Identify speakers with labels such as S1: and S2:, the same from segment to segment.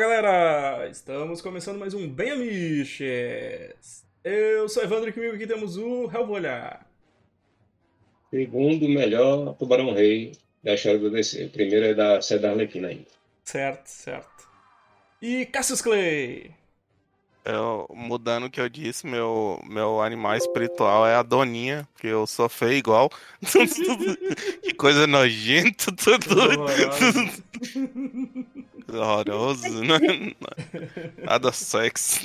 S1: galera! Estamos começando mais um Bem Amiches. Eu sou Evandro e comigo aqui temos o Helvolha.
S2: Segundo melhor Tubarão Rei da história do DC. O primeiro é da série da Arlequina ainda.
S1: Certo, certo. E Cassius Clay.
S3: Eu, mudando o que eu disse, meu, meu animal espiritual é a Doninha, porque eu sou feio igual. que coisa nojenta, tudo. Horroroso, né? Nada sexo.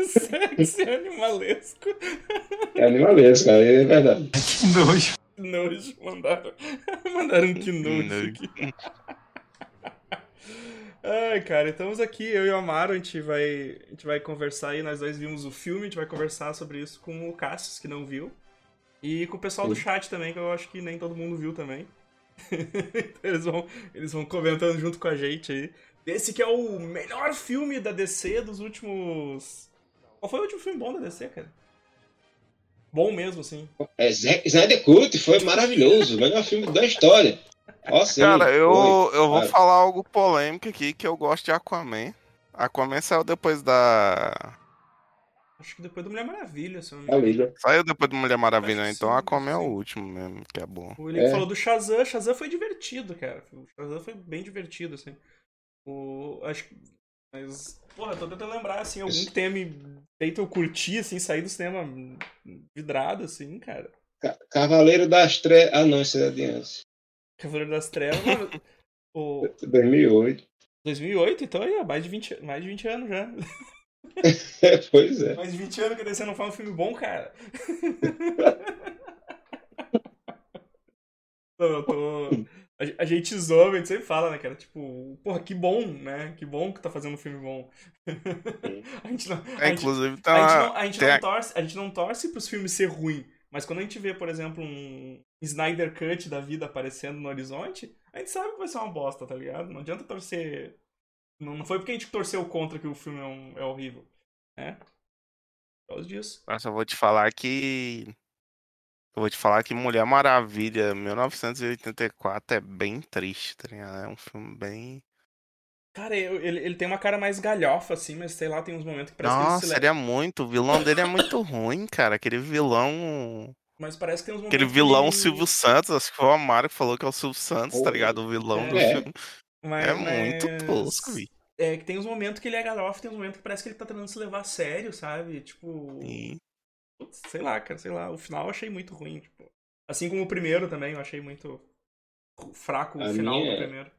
S1: Sexo é animalesco.
S2: É animalesco, é verdade.
S1: Que nojo. Que nojo. Mandaram, mandaram um que nojo aqui. Ai, cara, estamos aqui, eu e o Amaro, a gente vai, a gente vai conversar aí, nós dois vimos o filme, a gente vai conversar sobre isso com o Cassius, que não viu, e com o pessoal do chat também, que eu acho que nem todo mundo viu também. eles, vão, eles vão comentando junto com a gente aí. Esse que é o melhor filme da DC dos últimos... Qual foi o último filme bom da DC, cara? Bom mesmo, sim.
S2: É, Snyder Cut foi maravilhoso, o melhor filme da história. Nossa,
S3: Cara,
S2: ele
S3: eu,
S2: foi,
S3: eu vou
S2: cara.
S3: falar algo polêmico aqui, que eu gosto de Aquaman. Aquaman saiu depois da...
S1: Acho que depois do Mulher Maravilha, se eu não me
S2: A
S1: engano.
S3: Saiu depois do Mulher Maravilha,
S1: que
S3: então
S1: sim,
S3: Aquaman é o último mesmo, que é bom.
S1: O Link
S2: É.
S1: falou do Shazam, Shazam foi divertido, cara. O Shazam foi bem divertido, assim. O, acho que. Mas, porra, tô tentando lembrar, assim, algum que tenha me feito eu curtir, assim, sair do cinema vidrado, assim, cara.
S2: Ca- Cavaleiro das Trevas. Ah, não, isso é de antes.
S1: Cavaleiro das Trevas. o
S2: 2008.
S1: 2008, então aí, ó, mais de 20, mais de 20 anos já.
S2: pois é.
S1: Mais de 20 anos que a DC não faz um filme bom, cara. Não, tô. A, a gente zoa, a gente sempre fala, né, cara? Tipo, porra, que bom, né? Que bom que tá fazendo um filme bom. a gente não. A
S3: É,
S1: gente,
S3: inclusive,
S1: a
S3: tá
S1: gente não, a gente
S3: tem
S1: não torce, a gente não torce pros filmes ser ruim. Mas quando a gente vê, por exemplo, um Snyder Cut da vida aparecendo no horizonte, a gente sabe que vai ser uma bosta, tá ligado? Não adianta torcer. Não, não foi porque a gente torceu contra que o filme é, um- é horrível. É. Por causa disso.
S3: Nossa, eu vou te falar que. Eu vou te falar que Mulher Maravilha 1984 é bem triste, tá ligado? É um filme bem.
S1: Cara, ele, ele tem uma cara mais galhofa, assim, mas sei lá, tem uns momentos que parece que ele
S3: Nossa,
S1: se
S3: ele é muito. O vilão dele é muito ruim, cara. Aquele vilão.
S1: Mas parece que tem uns momentos
S3: Aquele
S1: que
S3: vilão
S1: ele-
S3: Silvio Santos, acho que foi o Amaro que falou que é o Silvio Santos, tá
S2: Oh.
S3: ligado? O vilão do
S2: É.
S3: filme.
S1: Mas-
S3: É muito
S1: mas-
S3: tosco, vi.
S1: É que tem uns momentos que ele é galhofa, tem uns momentos que parece que ele tá tentando se levar a sério, sabe? Tipo.
S3: E-
S1: Putz, sei lá, cara, sei lá. O final eu achei muito ruim, tipo. Assim como o primeiro também, eu achei muito fraco o
S2: A
S1: final
S2: minha-
S1: do primeiro.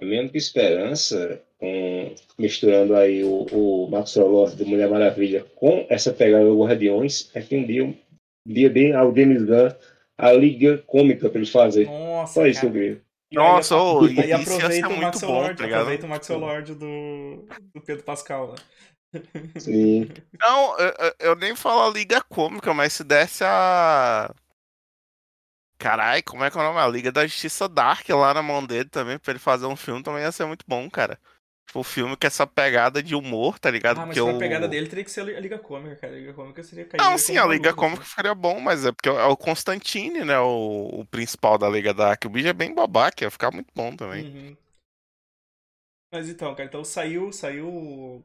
S2: A minha única esperança, com, misturando aí o, o Maxwell Lord do Mulher Maravilha com essa pegada do Guardiões, é que um dia, um dia dê ao James Gunn a liga cômica pra ele fazer.
S1: Nossa,
S2: Só isso que eu
S1: cara.
S2: queria.
S1: E aí-
S3: Nossa, ô,
S1: aí aproveita
S3: ser
S1: o Maxwell
S3: bom,
S1: Lord,
S3: tá ligado?
S1: aproveita o Maxwell Lord do, do Pedro Pascal, né?
S2: Sim.
S3: Não, eu, eu- eu nem falo a Liga Cômica, mas se desse a. Carai, como é que é o nome? A Liga da Justiça Dark lá na mão dele também, pra ele fazer um filme também ia ser muito bom, cara. Tipo, um filme com essa pegada de humor, tá ligado?
S1: Ah, mas for a
S3: o-
S1: pegada dele, teria que ser a Liga Cômica, cara. A Liga Cômica seria cair.
S3: Não, sim, a Liga Cômica ficaria bom, mas é porque é o Constantine, né? O, o principal da Liga Dark. O bicho é bem babaca, ia ficar muito bom também.
S1: Uhum. Mas então, cara, então saiu, saiu,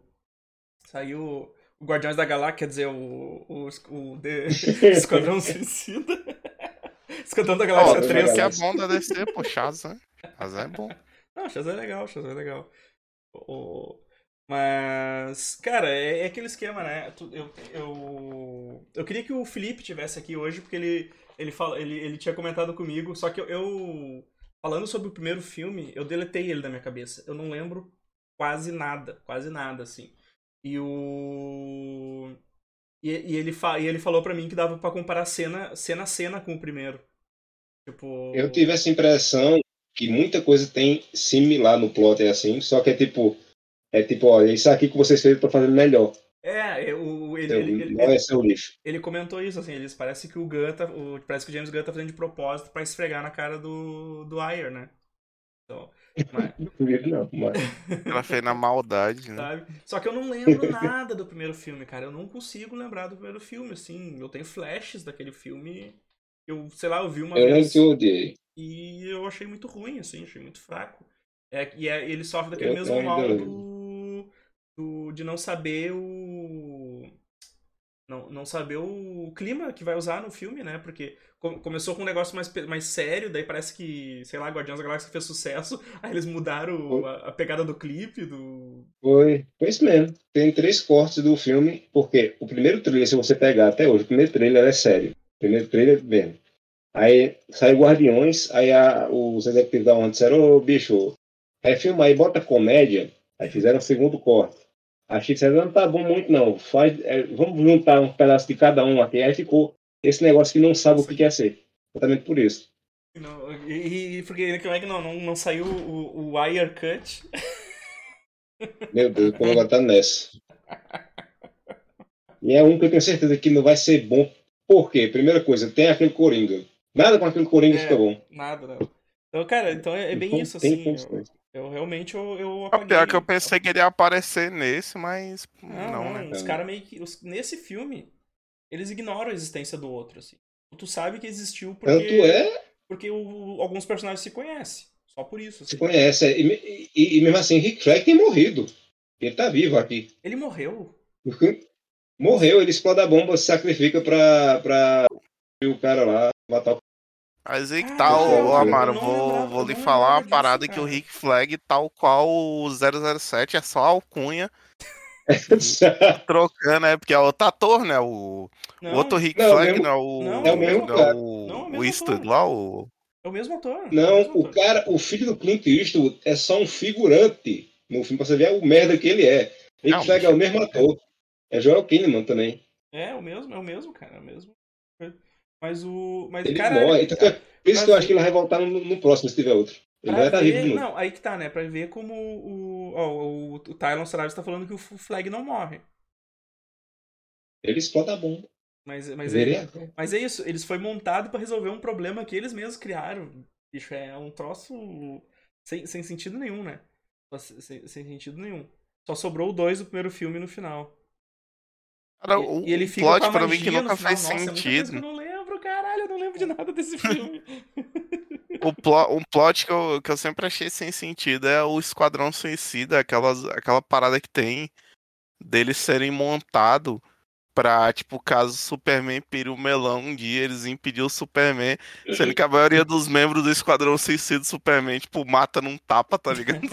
S1: saiu o Guardiões da Galáxia, quer dizer, o, o, o The- Esquadrão Suicida. Esquadrão da Galáxia
S2: da
S1: 3.
S3: que é bom da DC, pô, Shazam. Shazam é bom.
S1: Não, Shazam é legal, Shazam é legal. Mas, cara, é, é aquele esquema, né? Eu, eu, eu queria que o Felipe tivesse aqui hoje, porque ele, ele, fala, ele, ele tinha comentado comigo, só que eu, eu- falando sobre o primeiro filme, eu deletei ele da minha cabeça. Eu não lembro quase nada, quase nada, assim. E o. E, e ele, fa, e ele falou pra mim que dava pra comparar cena, cena a cena com o primeiro. Tipo.
S2: Eu tive essa impressão que muita coisa tem similar no plot, é assim, só que é tipo, é tipo, olha, isso aqui que vocês fez pra fazer melhor.
S1: É, eu- ele,
S2: Então,
S1: ele, ele,
S2: não é seu lixo.
S1: ele comentou isso, assim, eles parece que o Gunn tá, o, parece que o James Gunn tá fazendo de propósito pra esfregar na cara do, do Ayer, né? Então, mas,
S2: Não, mas...
S3: Ela fez na maldade, né?
S1: sabe? Só que eu não lembro nada do primeiro filme, cara. Eu não consigo lembrar do primeiro filme, assim. Eu tenho flashes daquele filme. Eu, sei lá, eu vi uma
S2: Eu
S1: vez
S2: eu odiei.
S1: E eu achei muito ruim, assim, achei muito fraco. É, e é- ele sofre daquele
S2: Eu
S1: mesmo
S2: ainda
S1: mal do, do- de não saber o. Não, não saber o clima que vai usar no filme, né? Porque com- começou com um negócio mais, mais sério, daí parece que, sei lá, Guardiões da Galáxia fez sucesso, aí eles mudaram a, a pegada do clipe, do.
S2: Foi, foi isso mesmo. Tem três cortes do filme, porque o primeiro trailer, se você pegar até hoje, o primeiro trailer é sério. O primeiro trailer mesmo. Aí saiu Guardiões, aí a- os executivos da Warner disseram, ô bicho, aí filma aí, bota comédia. Aí fizeram o segundo corte. A Chico disseram, não tá bom muito não, faz, é, vamos juntar um pedaço de cada um aqui. Aí ficou esse negócio que não sabe o que quer ser. Exatamente por isso.
S1: Não, e, e porque como é que não, não, não saiu o, o Wire Cut?
S2: Meu Deus, como agora tá nessa. E é um que eu tenho certeza que não vai ser bom. Por quê? Primeira coisa, tem aquele Coringa. Nada com aquele Coringa
S1: É.
S2: fica bom.
S1: Nada, não. Então, cara, então é, é bem isso, assim. Eu, eu realmente eu, eu apaguei.
S3: pior que eu pensei que ele ia aparecer nesse, mas
S1: Não,
S3: não,
S1: não,
S3: né?
S1: os caras meio que. os- nesse filme, eles ignoram a existência do outro, assim. Tu sabe que existiu porque,
S2: Tanto é,
S1: porque o- alguns personagens se conhecem. Só por isso.
S2: se
S1: Assim.
S2: conhece. é, E, e- e mesmo assim, Rick Flag tem morrido. Ele tá vivo aqui.
S1: Ele morreu.
S2: Morreu, ele explode a bomba, se sacrifica pra, pra o cara lá matar o
S3: Mas aí que
S1: Ah,
S3: tá,
S2: eu
S3: ô,
S2: não
S3: Amaro, vou, vou lhe
S1: não
S3: falar uma
S1: disso,
S3: parada que o. Rick Flag, tal qual o 007, é só alcunha trocando, né? Porque é outro ator, né? O,
S1: Não,
S3: o outro Rick
S2: Não,
S3: Flag,
S2: mesmo-
S3: não é o.
S1: não,
S2: é o mesmo
S3: não
S2: cara.
S3: o,
S1: Não, é o
S3: o Eastwood lá, o.
S1: é o mesmo ator. é o
S2: Não,
S1: mesmo
S2: o
S1: ator.
S2: cara, o filho do Clint Eastwood é só um figurante no filme, pra você ver o merda que ele é. Rick
S3: Não,
S2: Flag é o mesmo ator. É Joel Kinnaman também.
S1: É, o mesmo, é o mesmo, cara. É o mesmo. Mas o. Mas,
S2: Ele
S1: cara.
S2: morre. Então, por isso que eu acho que ele vai voltar no, no próximo, se tiver outro. Ele vai estar vivo de novo.
S1: não, aí que tá, né? Pra ver como o. Ó, o, o Tylon Sarabia tá falando que o Flag não morre.
S2: Ele explota a bomba.
S1: Mas, mas,
S2: Ele
S1: é,
S2: é-
S1: mas é isso, eles foi montado pra resolver um problema que eles mesmos criaram. Bicho, é um troço sem, sem sentido nenhum, né? Sem, sem sentido nenhum. Só sobrou o 2 do primeiro filme no final.
S3: Cara,
S1: E,
S3: o
S1: e ele fica
S3: plot
S1: com a
S3: pra mim que
S1: no
S3: nunca
S1: final.
S3: fez
S1: Nossa, é
S3: sentido.
S1: não lembro, de nada desse filme.
S3: O plo- um plot que eu, que eu sempre achei sem sentido é o Esquadrão Suicida, aquelas, aquela parada que tem deles serem montados pra, tipo, caso o Superman pire o melão um dia, eles impedir o Superman, sendo que a maioria dos membros do Esquadrão Suicida do Superman, tipo, mata num tapa, tá ligado?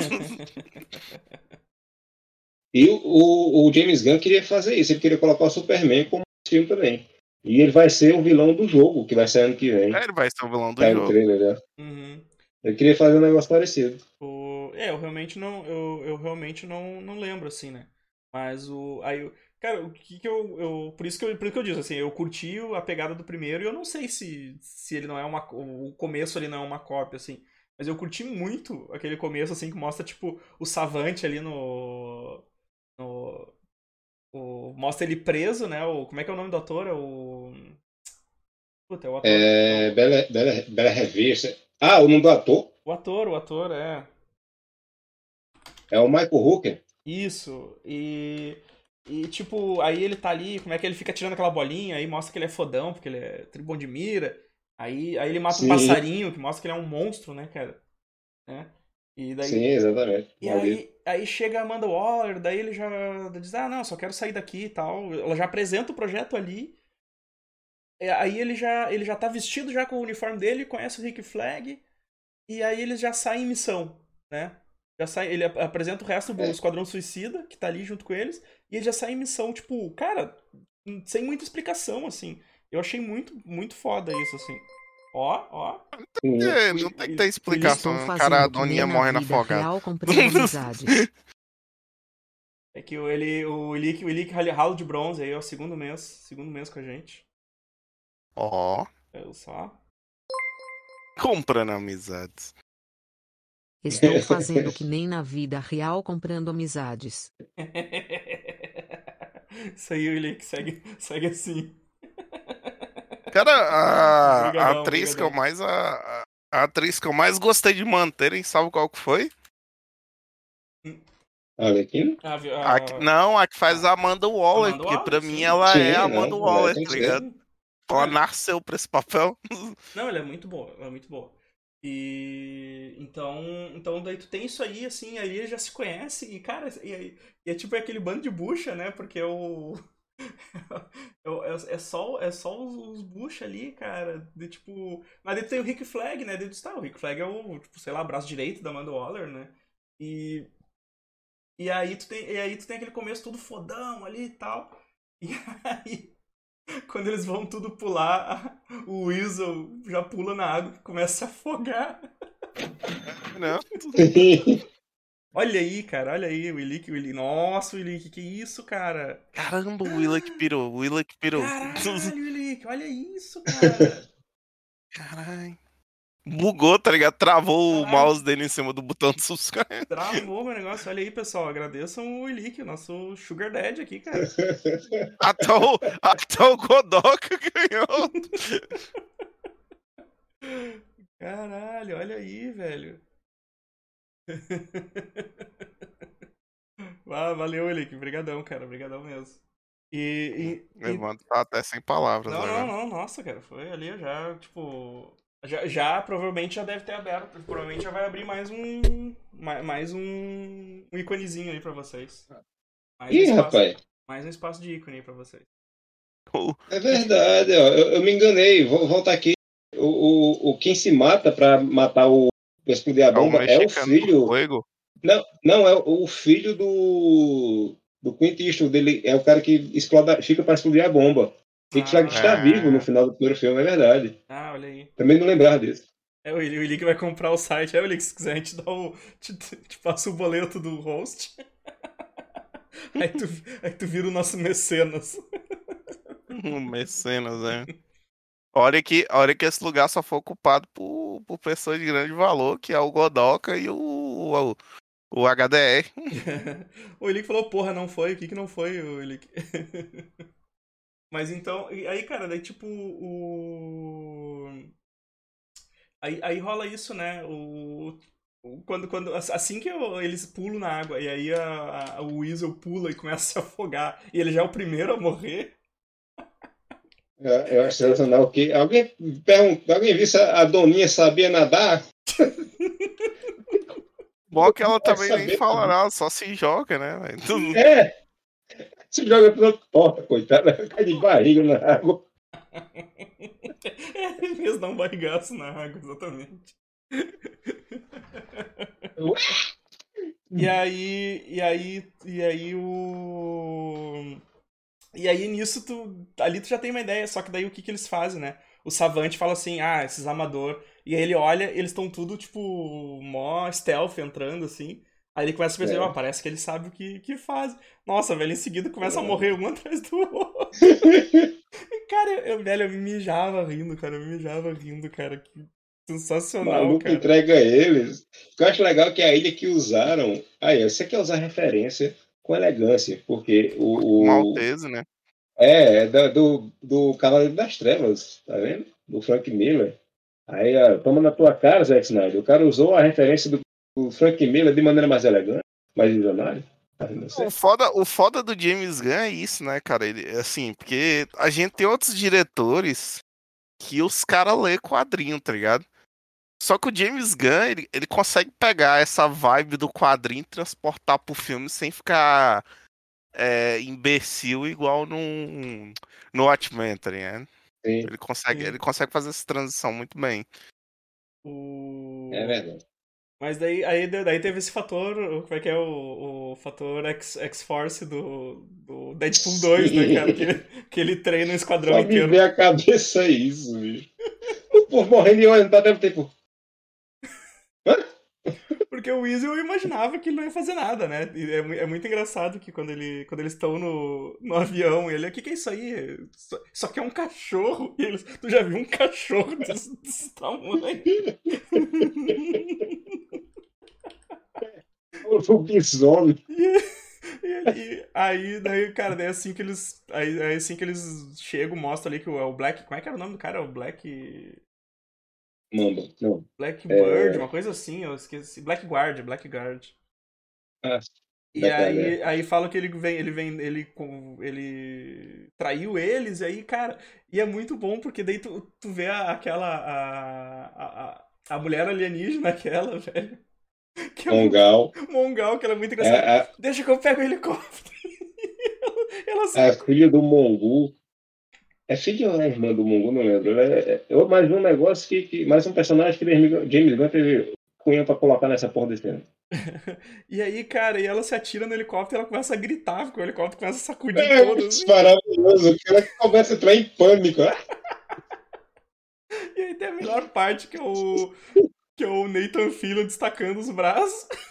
S2: E o, o, o James Gunn queria fazer isso. Ele queria colocar o Superman como filme também. E ele vai ser o vilão do jogo, que vai sair ano que vem.
S3: É, ele vai ser o vilão do
S2: Tá
S3: jogo.
S2: trailer já.
S1: Uhum.
S2: Ele queria fazer um negócio parecido.
S1: O... É, eu realmente não. Eu, eu realmente não, não lembro, assim, né? Mas o. Aí, eu- cara, o que que eu. eu por, isso que eu, por isso que eu disse, assim, eu curti o- a pegada do primeiro e eu não sei se, se ele não é uma. O começo ali não é uma cópia, assim. Mas eu curti muito aquele começo, assim, que mostra, tipo, o Savante ali no. no o, mostra ele preso, né? O, como é que é o nome do ator? É o. Puta, é o ator.
S2: É, Bela, Bela, Bela Revista. Ah, o nome do ator
S1: O ator, o ator, é.
S2: é o Michael Hooker.
S1: Isso. E. E, tipo, aí ele tá ali, como é que ele fica tirando aquela bolinha, aí mostra que ele é fodão, porque ele é tribom de mira. Aí, aí ele mata
S2: Sim.
S1: um passarinho, que mostra que ele é um monstro, né, cara? Né? E daí.
S2: Sim, exatamente.
S1: E aí, aí chega a Amanda Waller, daí ele já diz, ah, não, só quero sair daqui e tal. Ela já apresenta o projeto ali. É, Aí ele já, ele já tá vestido já com o uniforme dele, conhece o Rick Flag, e aí eles já saem em missão, né? Já sai, ele ap- apresenta o resto do
S2: É.
S1: Esquadrão Suicida, que tá ali junto com eles, e ele já sai em missão, tipo, cara, sem muita explicação, assim. Eu achei muito, muito foda isso, assim. Ó, ó.
S3: É, não tem que ter explicação. O cara, a Doninha morre
S4: na real amizades.
S1: É que o- ele, o Ilick, o Ilick ralo de bronze aí, ó, segundo mês, segundo mês com a gente.
S3: Ó,
S1: Eu só.
S3: comprando amizades.
S4: Estou fazendo que nem na vida real comprando amizades.
S1: Isso aí, o Ilick, segue, segue assim.
S3: Cara, a, a atriz que eu mais. A, a atriz que eu mais gostei de manterem, sabe qual que foi?
S2: Arlequina?
S1: Ah, vi-
S3: A
S1: ah,
S3: que- não, a que faz a Amanda Waller,
S1: Amanda
S3: porque
S1: Waller,
S3: pra
S1: sim.
S3: mim ela
S2: Sim,
S3: é a
S2: não,
S3: Amanda
S2: ela
S3: Waller,
S2: tem
S3: tá
S2: que
S3: ligado? Ela nasceu pra esse papel.
S1: Não, ela é muito boa, ela é muito boa. E então, então daí tu tem isso aí, assim, ele já se conhece, e cara, e, e é tipo aquele bando de bucha, né? Porque o. É, é só, é só os, os bucha ali, cara. De tipo. Mas daí tu tem o Rick Flag, né? Daí tu tá, o Rick Flag é o, tipo, sei lá, braço direito da Amanda Waller, né? E. E aí tu tem, e aí tu tem aquele começo tudo fodão ali e tal. E aí, quando eles vão tudo pular, o Weasel já pula na água e começa a afogar.
S3: Não.
S1: Olha aí, cara, olha aí, o Illick, o Illick. Nossa, o Illick, que isso, cara?
S3: Caramba, o Willa que pirou, o Willa que pirou.
S1: Caralho, Illick, olha isso, cara.
S3: Caralho. Bugou, tá ligado? Travou o mouse dele em cima do botão de subscribe.
S1: Travou meu negócio. Olha aí, pessoal. Agradeçam o Illick, o nosso Sugar Daddy aqui, cara.
S3: Até o, até o Godoka ganhou.
S1: Caralho, olha aí, velho. ah, valeu, Illick. Obrigadão, cara. Obrigadão mesmo. E, e- e-
S3: tá até sem palavras
S1: Não, não, não, nossa, cara, foi ali já, tipo. Já, já provavelmente já deve ter aberto. Provavelmente já vai abrir mais um. Mais, mais um, um íconezinho aí pra vocês. Mais um,
S2: Ih,
S1: espaço,
S2: rapaz.
S1: mais um espaço de ícone aí pra vocês.
S2: É verdade, ó. Eu, eu me enganei. Vou voltar aqui. O, o, o quem se mata pra matar o pra explodir a
S3: É o
S2: bomba é o filho. Não, não, é o filho do. Do Clint Eastwood. Ele é o cara que explode, fica pra explodir a bomba. Rick Flag está vivo no final do primeiro filme, é verdade.
S1: Ah, olha aí.
S2: Também não lembrava disso.
S1: É o o Illick vai comprar o site. É o Illick, se quiser, a gente dá o. Te, te passa o boleto do host. aí, tu, aí tu vira o nosso mecenas.
S3: Um mecenas, né? Olha que, olha que esse lugar só foi ocupado por, por pessoas de grande valor, que é o Godoka e o, o, o HDR.
S1: o Elick falou, porra, não foi? O que que não foi, o Elick? Mas então, e aí, cara, daí tipo, o... Aí, aí rola isso, né? O... o- Quando, quando, assim que eu- eles pulam na água e aí a, a- o Weasel pula e começa a se afogar e ele já é o primeiro a morrer.
S2: Eu, eu acho sensacional que. Alguém perguntou, alguém viu se a Doninha sabia nadar?
S3: Bom que ela também nem fala
S2: também.
S3: nada, só se joga, né? Tudo-
S2: É! Se joga pela porta, coitada, cai de barriga na água.
S1: É, ele mesmo dá um barrigaço na água, exatamente. E aí, e aí, e aí o E aí nisso tu ali tu já tem uma ideia, só que daí o que que eles fazem, né? O Savante fala assim: "Ah, esses amador". E aí ele olha, eles estão tudo tipo mó stealth entrando assim. Aí ele começa a perceber,
S2: É.
S1: ó, parece que eles sabem o que, que faz. Nossa, velho, em seguida começa a
S2: É.
S1: morrer um atrás do outro. Cara, eu, velho, eu me mijava rindo, cara. Eu me mijava rindo, cara. Que
S2: O
S1: sensacional,
S2: maluco
S1: cara.
S2: entrega eles. O que eu acho legal é que a ilha que usaram. Aí, você quer usar referência com elegância, porque o. o-
S3: Maltese, né?
S2: É, é da- do, do Cavaleiro das Trevas, tá vendo? Do Frank Miller. Aí, ó, toma na tua cara, Zack Snyder. O cara usou a referência do, do Frank Miller de maneira mais elegante, mais visionária.
S3: O foda, o foda do James Gunn é isso, né, cara? Ele, assim, porque a gente tem outros diretores que os caras lê quadrinho, tá ligado? Só que o James Gunn, ele, ele consegue pegar essa vibe do quadrinho e transportar pro filme sem ficar é, imbecil igual no, no Watchmen, tá ligado?
S2: Sim,
S3: Ele consegue,
S1: Sim.
S3: ele consegue fazer essa transição muito bem.
S1: O...
S2: é verdade.
S1: Mas daí, aí, daí teve esse fator, como é que é o, o fator X-Force do, do Deadpool 2, né, cara? Que, ele- que ele treina o esquadrão
S2: Só me
S1: inteiro.
S2: ver a cabeça é isso, bicho. O povo morrendo e olhando pra dentro, tipo.
S1: Porque o Weasel eu imaginava que ele não ia fazer nada, né? E é, é muito engraçado que quando, ele, quando eles estão no, no avião, ele, o que, que é isso aí? Isso, isso aqui é um cachorro. E eles, tu já viu um cachorro desse, desse tamanho?
S2: O bisono.
S1: E, ele- e aí, daí, cara, daí assim que eles. Aí, aí assim que eles chegam, mostra ali que o, é o Black. Como é que era o nome do cara? É o Black.
S2: Mamba, não.
S1: Blackbird,
S2: É.
S1: uma coisa assim, eu esqueci. Blackguard, Blackguard.
S2: Ah,
S1: E
S2: Blackguard,
S1: aí, aí fala que ele vem, ele vem, ele, com- ele traiu eles, e aí, cara, e é muito bom porque daí tu, tu vê a- aquela, a, a- a mulher alienígena aquela, velho. Que é
S2: Mongal.
S1: um Mongal, que ela é muito engraçada.
S2: É, a,
S1: Deixa que eu pego o helicóptero. ela
S2: a
S1: sai.
S2: filha do Mongu. É filha ou é irmã do Mongu? Não lembro. Ela é, eu mais um negócio que, que. Mais um personagem que James Gunn- teve cunha pra colocar nessa porra desse filme.
S1: E aí, cara, e ela se atira no helicóptero e ela começa a gritar, porque o helicóptero começa a sacudir
S2: É,
S1: todo.
S2: isso
S1: assim.
S2: é maravilhoso. O cara começa a entrar em pânico. Ah,
S1: E aí tem a melhor parte, que é o. Que é o Nathan Filho destacando os braços.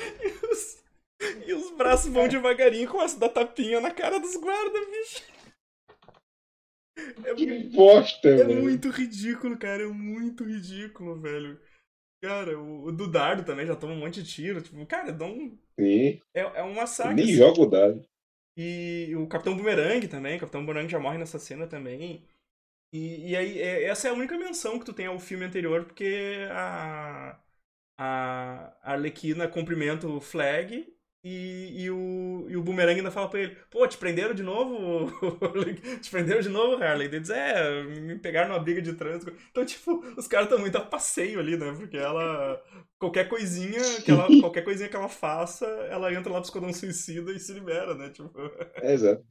S1: E os, e os braços vão devagarinho, começa a dar tapinha na cara dos guardas, bicho. É,
S2: Que bosta,
S1: é
S2: velho.
S1: muito ridículo, cara. É muito ridículo, velho. Cara, o, o do dardo também já toma um monte de tiro. Tipo, cara, dá um,
S2: Sim.
S1: é, é um massacre.
S2: Nem
S1: assim.
S2: joga o dado.
S1: E o Capitão Boomerang também, o Capitão Boomerang já morre nessa cena também. E, e aí, é- essa é a única menção que tu tem ao filme anterior, porque a, a Arlequina cumprimenta o Flag e, e, o, e o Boomerang ainda fala pra ele: Pô, te prenderam de novo? te prenderam de novo, Harley? Ele diz: É, me pegaram numa briga de trânsito. Então, tipo, os caras estão muito a passeio ali, né? Porque ela. Qualquer coisinha que ela, qualquer coisinha que ela faça, ela entra lá pro Esquadrão Suicida e se libera, né? Tipo.
S2: É, exato.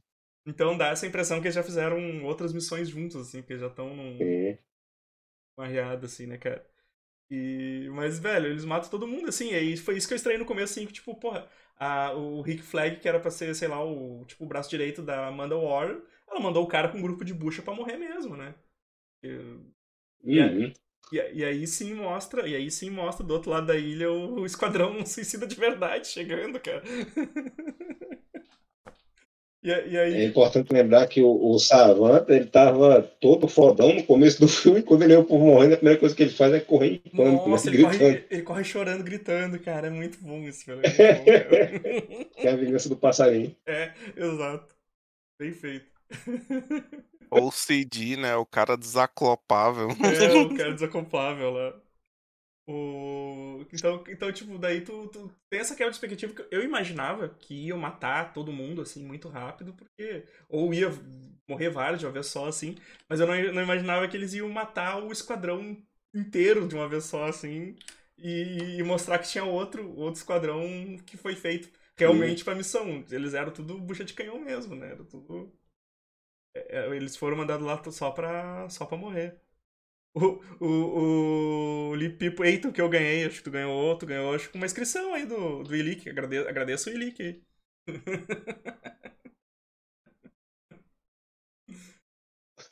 S1: Então dá essa impressão que eles já fizeram outras missões juntos, assim, que já estão num, numa riada, assim, né, cara? E... Mas, velho, eles matam todo mundo, assim, e aí foi isso que eu estranhei no começo, assim, que, tipo, porra, a, o Rick Flag, que era pra ser, sei lá, o, tipo, o braço direito da Amanda Waller, ela mandou o cara com um grupo de bucha pra morrer mesmo, né? E,
S2: Uhum.
S1: e, e aí sim mostra, e aí sim mostra do outro lado da ilha o, o esquadrão suicida de verdade chegando, cara. e, e aí...
S2: É importante lembrar que o, o Savant, ele tava todo fodão no começo do filme, e quando ele é por morrendo, a primeira coisa que ele faz é correr em pânico, né?
S1: Nossa, ele
S2: gritando.
S1: corre, ele corre chorando, gritando, cara. É muito bom isso, velho. É muito bom,
S2: é a vingança do passarinho.
S1: é, exato. Bem feito.
S3: Ou o CD, né? O cara desaclopável.
S1: É, o cara desacoplável lá. O... Então, então, tipo, daí tu, tu tem essa quebra de expectativa que eu imaginava que iam matar todo mundo, assim, muito rápido, porque... Ou ia morrer vários de uma vez só, assim, mas eu não, não imaginava que eles iam matar o esquadrão inteiro de uma vez só, assim, e, e mostrar que tinha outro, outro esquadrão que foi feito realmente pra missão. Eles eram tudo bucha de canhão mesmo, né? Era tudo... é, é, Eles foram mandados lá só pra, só pra morrer. O, o, o Lee Pipo Eiton que eu ganhei, acho que tu ganhou outro, ganhou acho que uma inscrição aí do, do Ilick. Agradeço, agradeço o Ilick aí.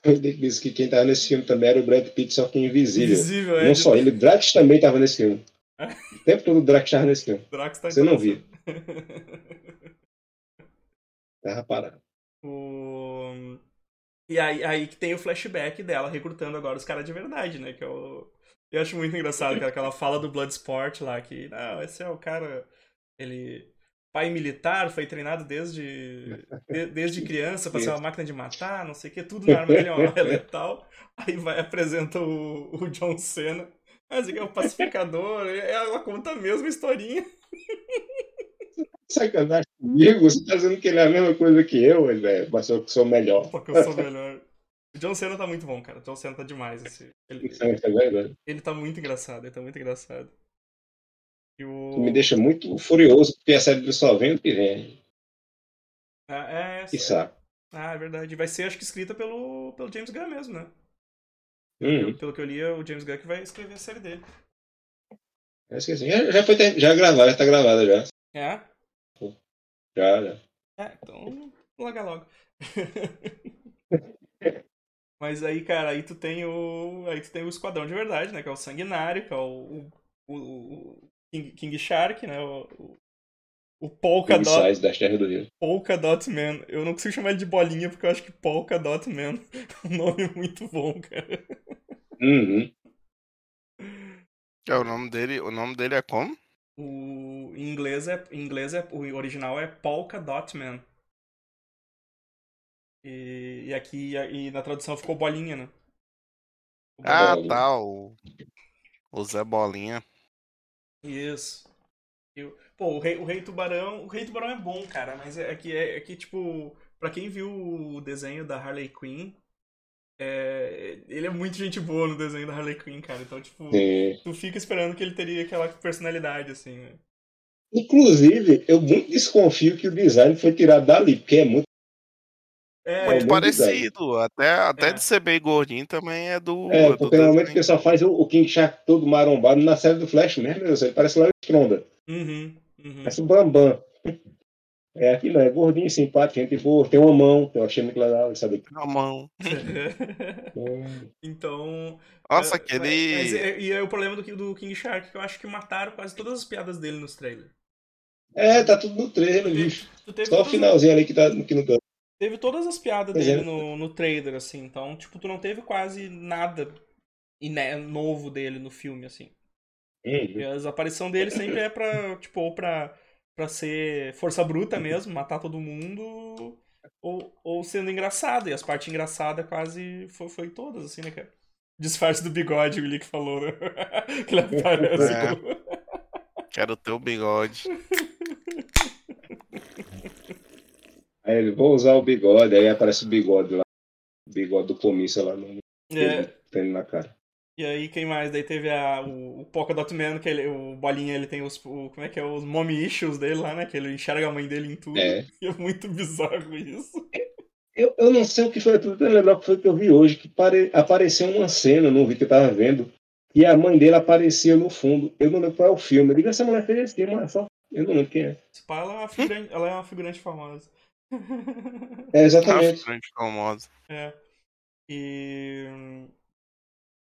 S2: Ele disse que quem tava nesse filme também era o Brad Pitt, só que invisível.
S1: Invisível, é.
S2: Não só ele, o Drax também tava nesse filme. O tempo todo o Drax tava nesse filme.
S1: Drax tá em
S2: Você não viu. Tava parado.
S1: O... E aí, aí que tem o flashback dela recrutando agora os caras de verdade, né? Que eu, eu acho muito engraçado, cara, que ela fala do Bloodsport lá, que não, esse é o cara. Ele. Pai militar, foi treinado desde, de- desde criança pra ser uma máquina de matar, não sei o que, tudo na arma dele é uma arma letal. Aí vai apresenta o, o John Cena. Mas ele é o pacificador, ela conta a mesma historinha.
S2: Sacanagem comigo, você tá dizendo que ele é a mesma coisa que eu, velho. Mas eu sou melhor.
S1: Porque eu sou melhor. O John Cena tá muito bom, cara. O John Cena tá demais. Esse... Ele,
S2: é
S1: ele tá muito engraçado, ele tá muito engraçado. O...
S2: Me deixa muito furioso, porque a série do só vem o que vem.
S1: Ah, é,
S2: saco.
S1: ah, é verdade. Vai ser, acho que, escrita pelo, pelo James Gunn mesmo, né?
S2: Hum,
S1: Pelo que eu li, é o James Gunn que vai escrever a série dele.
S2: eu esqueci. Já, já foi já gravada, já tá gravada já.
S1: É?
S2: Já.
S1: É, então, logo logo. Mas aí, cara, aí tu tem o. Aí tu tem o esquadrão de verdade, né? Que é o Sanguinário, que é o. O, o- King, King Shark, né? O, o, o Polka Dot.
S2: Size das Terras do Rio.
S1: Polka Dot Man. Eu não consigo chamar ele de bolinha porque eu acho que Polka Dot Man é um nome muito bom, cara.
S2: Uhum.
S3: É, o nome dele, o nome dele é como?
S1: O em inglês é, em inglês é o original é Polka Dot Man. E, e aqui e na tradução ficou bolinha, né?
S3: Ah,
S2: Bolinha.
S3: tá, o, o Zé Bolinha.
S1: Isso. E o- pô, o rei, o rei Tubarão, o Rei Tubarão é bom, cara, mas é que é, é que tipo, pra quem viu o desenho da Harley Quinn, é, ele é muito gente boa no desenho da Harley Quinn, cara. Então, tipo,
S2: Sim.
S1: tu fica esperando que ele teria aquela personalidade, assim, né?
S2: Inclusive, eu muito desconfio que o design foi tirado dali, porque é muito.
S1: É,
S3: Muito
S2: bom
S3: parecido. Até, até
S1: É.
S3: de ser meio gordinho também é do.
S2: É,
S3: do
S2: porque normalmente o pessoal faz o, o King Shark todo marombado na série do Flash mesmo, meu Deus, ele parece lá o Stronda.
S1: Uhum, uhum.
S2: Parece o Bambam. É, aqui não, é gordinho, simpático, gente boa, tem uma mão, que eu achei muito legal, sabe?
S3: Na mão.
S1: Então.
S3: Nossa,
S1: é,
S3: aquele.
S1: Mas, é- e é o problema do, do King Shark, que eu acho que mataram quase todas as piadas dele nos trailers.
S2: É, tá tudo no trailer, bicho. Só o finalzinho ali que tá aqui no canto.
S1: Teve todas as piadas
S2: Pois
S1: dele
S2: é.
S1: no, no trailer, assim. Então, tipo, tu não teve quase nada iné- novo dele no filme, assim. E
S2: Uhum.
S1: as aparição dele sempre é pra, tipo, ou pra, pra ser força bruta mesmo, matar todo mundo, ou, ou sendo engraçado. E as partes engraçadas quase foi, foi todas, assim, né, cara? Disfarce do bigode, o Willi que falou, né? que ele aparece
S3: É.
S1: com...
S3: Quero ter o bigode.
S2: Aí ele, vou usar o bigode, aí aparece o bigode lá. O bigode do comício lá no
S1: É,
S2: tendo na cara.
S1: E aí, quem mais? Daí teve a, o, o Polka Dot Man, que ele, o Bolinha, ele tem os, o, como é que é, os mommy issues dele lá, né? Que ele enxerga a mãe dele em tudo.
S2: É.
S1: E é muito bizarro isso.
S2: Eu, eu não sei o que foi, tentando lembrar o que foi que eu vi hoje, que pare- apareceu uma cena no vídeo que eu tava vendo, e a mãe dele aparecia no fundo. Eu não lembro qual é o filme. Eu digo, essa mulher fez esse filme, mas só. Eu não lembro quem é.
S1: Esse pai, ela é uma figurante, ela é uma figurante famosa.
S2: É, exatamente.
S3: Grande famosa.
S1: É. E.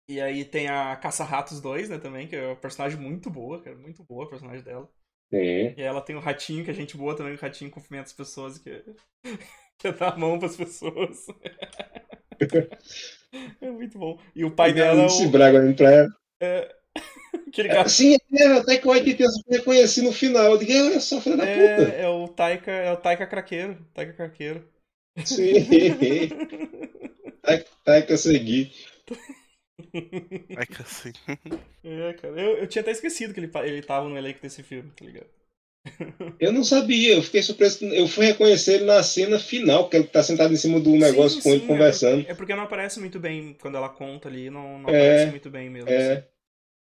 S1: E aí tem a Caça-Ratos 2, né, também, que é uma personagem muito boa, cara. Muito boa a personagem dela.
S2: Sim.
S1: E ela tem o ratinho, que é gente boa também, o ratinho cumprimenta as pessoas, que, que dá a mão pras pessoas. é muito bom. E o pai dela é o.
S2: Braga indo pra ela.
S1: Aquele gato.
S2: Sim, é, até que o White eu reconheci no final. Eu digo, olha só, filha da puta.
S1: É, é o Taika, é o Taika Craqueiro. Taika Craqueiro.
S2: Sim. que eu segui.
S3: É que assim.
S1: É, cara. Eu, eu tinha até esquecido que ele, ele tava no elenco desse filme, tá ligado?
S2: Eu não sabia, eu fiquei surpreso. Eu fui reconhecer ele na cena final, que ele tá sentado em cima do negócio
S1: Sim,
S2: com ele
S1: sim,
S2: conversando.
S1: É, é porque não aparece muito bem quando ela conta ali, não, não
S2: É,
S1: aparece muito bem mesmo.
S2: É,
S1: assim.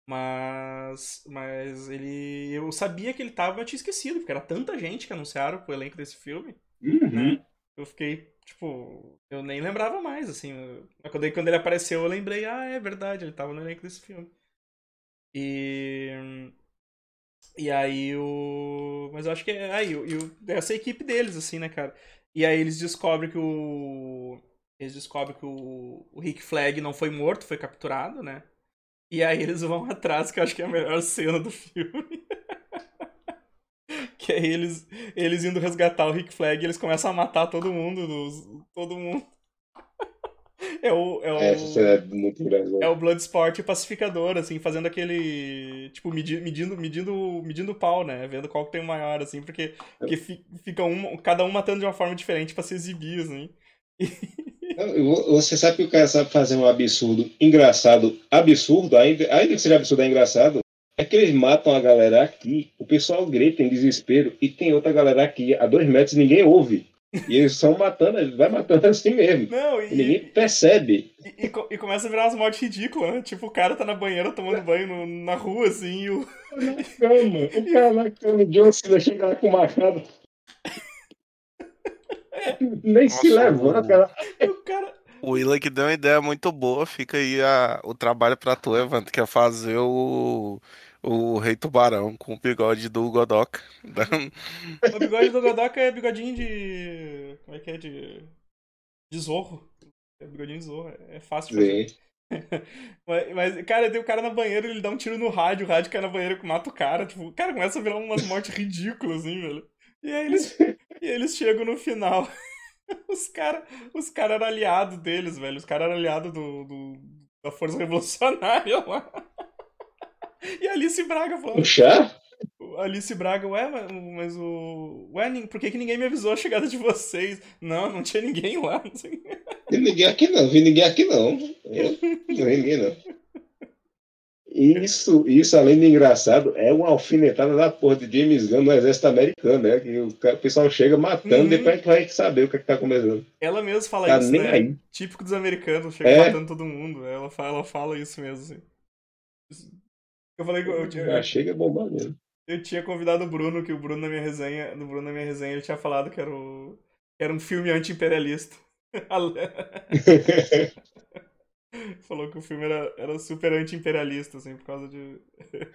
S1: Mas. Mas ele. Eu sabia que ele tava, mas eu tinha esquecido, porque era tanta gente que anunciaram pro elenco desse filme.
S2: uhum.
S1: Eu fiquei, tipo. Eu nem lembrava mais, assim. Mas quando, quando ele apareceu, eu lembrei, ah, é verdade, ele tava no elenco desse filme. E. E aí o. Mas eu acho que é. Aí, o- o- essa equipe deles, assim, né, cara? E aí eles descobrem que o. Eles descobrem que o, o Rick Flag não foi morto, foi capturado, né? E aí eles vão atrás, que eu acho que é a melhor cena do filme. Que é eles, eles indo resgatar o Rick Flag e eles começam a matar todo mundo. dos- todo mundo. É o. É o...
S2: Essa cena é muito engraçada.
S1: É o Bloodsport pacificador, assim, fazendo aquele. Tipo, medi- medindo, medindo, medindo o pau, né? Vendo qual que tem o maior, assim, porque, porque fi- fica um, cada um matando de uma forma diferente pra se exibir, assim.
S2: Você sabe que o cara sabe fazer um absurdo engraçado, absurdo, ainda, ainda que seja absurdo é engraçado, é que eles matam a galera aqui, o pessoal grita em desespero, e tem outra galera aqui a dois metros e ninguém ouve. E eles estão matando, eles vai matando assim mesmo.
S1: Não,
S2: E ninguém
S1: e,
S2: percebe.
S1: e, e e começa a virar umas mortes ridículas, né? Tipo, o cara tá na banheira tomando banho no- na rua, assim, e o.
S2: Na cama, o cara na cama, o John Cena chega lá com o machado. Nem se
S3: Nossa,
S2: levanta, ela
S1: e o cara.
S3: O Willa que deu uma ideia muito boa, fica aí a, o trabalho pra tu, Evandro, que é fazer o, o Rei Tubarão com o bigode do Godoka.
S1: O bigode do Godoka é bigodinho de. Como é que é? De. De zorro. É bigodinho de zorro. É fácil de fazer.
S2: Sim.
S1: Mas, mas, cara, tem o cara na banheira, ele dá um tiro no rádio, o rádio cai na banheira e mata o cara. Tipo, o cara começa a virar umas mortes ridículas, assim, velho. E aí eles, e aí eles chegam no final. Os caras os cara eram aliados deles, velho. Os caras eram aliados do, do- da Força Revolucionária lá. E Alice Braga falou.
S2: O chá?
S1: Alice Braga, ué, mas, o. Ué, por que, que ninguém me avisou a chegada de vocês? Não, não tinha ninguém lá. Não sei.
S2: Vi ninguém aqui não, vi ninguém aqui não. Eu não vi ninguém não. Isso, isso, além de engraçado, é uma alfinetada da porra de James Gunn no exército americano, né? Que o, pessoal chega matando,
S1: Uhum.
S2: depois a gente vai saber o que, é que tá começando.
S1: Ela mesma fala
S2: Tá
S1: isso,
S2: nem
S1: né?
S2: aí.
S1: Típico dos americanos, chega
S2: É.
S1: matando todo mundo. Ela fala, ela fala isso mesmo, assim. Eu falei que eu, eu,
S2: Já chega bombando mesmo.
S1: eu tinha convidado o Bruno, que o Bruno na minha resenha, no Bruno na minha resenha, ele tinha falado que era, o, que era um filme anti-imperialista. Falou que o filme era, era super anti-imperialista, assim, por causa de.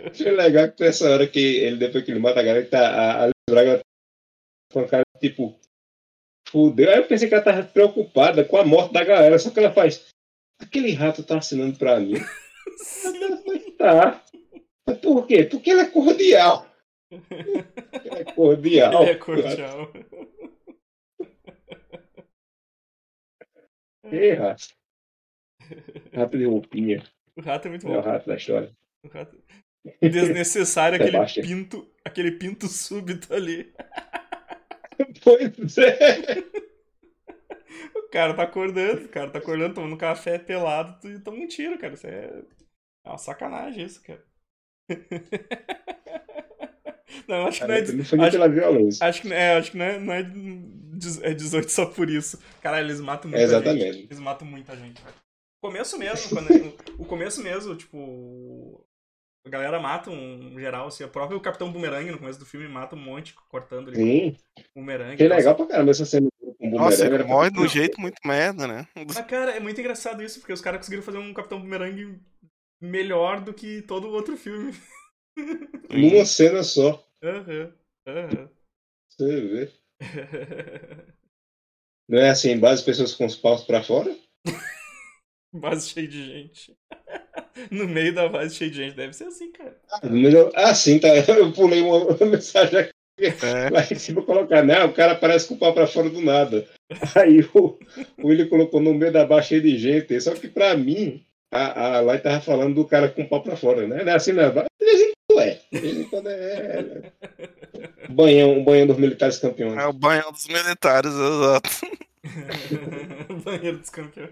S2: Achei legal que nessa hora que ele, depois que ele mata a galera, tá, a, Alice Braga tá com a cara tipo. Fudeu. Aí eu pensei que ela tava preocupada com a morte da galera, só que ela faz. Aquele rato tá assinando pra mim. Tá. Mas por quê? Porque ele é cordial. Ele é cordial.
S1: Ele é cordial.
S2: Ei, rato. Rato de roupinha.
S1: O rato é muito
S2: É o
S1: bom.
S2: rato da história.
S1: O rato... Desnecessário aquele
S2: Sebastian.
S1: pinto, aquele pinto súbito ali.
S2: Pois é.
S1: O cara tá acordando, o cara tá acordando, tomando café pelado e toma um tiro, cara. Isso é, é uma sacanagem isso, cara. Não, acho que não é.
S2: Foi
S1: acho-
S2: pela violência.
S1: Acho que, é, acho que não é, não é, é 18 só por isso. Caralho, eles matam muita
S2: Exatamente.
S1: gente. Eles matam muita gente, velho. O começo mesmo, quando, o começo mesmo, tipo. A galera mata um geral, assim. O próprio Capitão Boomerang no começo do filme mata um monte, cortando ali
S2: Sim.
S1: o boomerang.
S2: Que legal pra caramba essa cena com o
S3: Nossa,
S2: bumerangue,
S3: ele morre de um jeito muito merda, né?
S1: Mas, cara, é muito engraçado isso, porque os caras conseguiram fazer um Capitão Boomerang melhor do que todo o outro filme.
S2: Numa cena só.
S1: Aham, aham.
S2: Você vê. Não é assim, base pessoas com os paus pra fora?
S1: Base cheia de gente. No meio da base cheia de gente. Deve ser assim, cara.
S2: Mas eu- Ah, sim, tá. Eu pulei uma mensagem aqui.
S3: É.
S2: Lá em cima colocar, né? O cara parece com o pau pra fora do nada. Aí o, o William colocou no meio da baixa cheio de gente. Só que pra mim, a, a Lai tava falando do cara com o pau pra fora, né? Não é assim, não. De vez em quando é. De vez em quando é. é. Banhão, um banhão dos militares campeões.
S3: É o banho dos militares, exato.
S1: Banheiro dos campeões.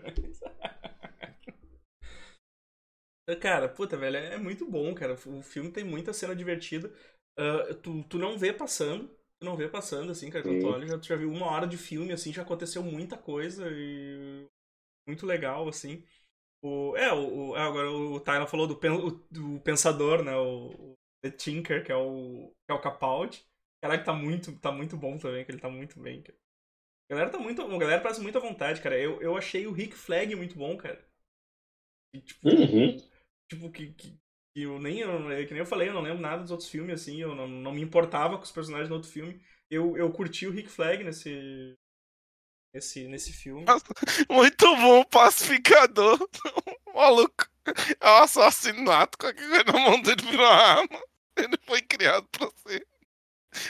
S1: Cara, puta, velho, é muito bom, cara. O filme tem muita cena divertida. Ah, tu, tu não vê passando. Tu não vê passando, assim, cara. Quando tu olha, já, tu já viu uma hora de filme, assim, já aconteceu muita coisa e. Muito legal, assim. O, é, o, é, agora o Tyler falou do, pen- o- do pensador, né? O, o The Tinker, que é o, que é o Capaldi. Caralho, tá muito, tá muito bom também, que ele tá muito bem, cara. A galera tá muito. A galera parece muito à vontade, cara. Eu, eu achei o Rick Flag muito bom, cara. E, tipo,
S2: Uhum.
S1: Tipo que, que, que eu nem. Eu, é que nem eu falei, eu não lembro nada dos outros filmes, assim. Eu não, não me importava com os personagens do outro filme. Eu, eu curti o Rick Flag nesse. Nesse, nesse filme.
S3: Muito bom, pacificador. Maluco. É um assassinato com aquele na mão dele virou uma arma. Ele foi criado pra ser.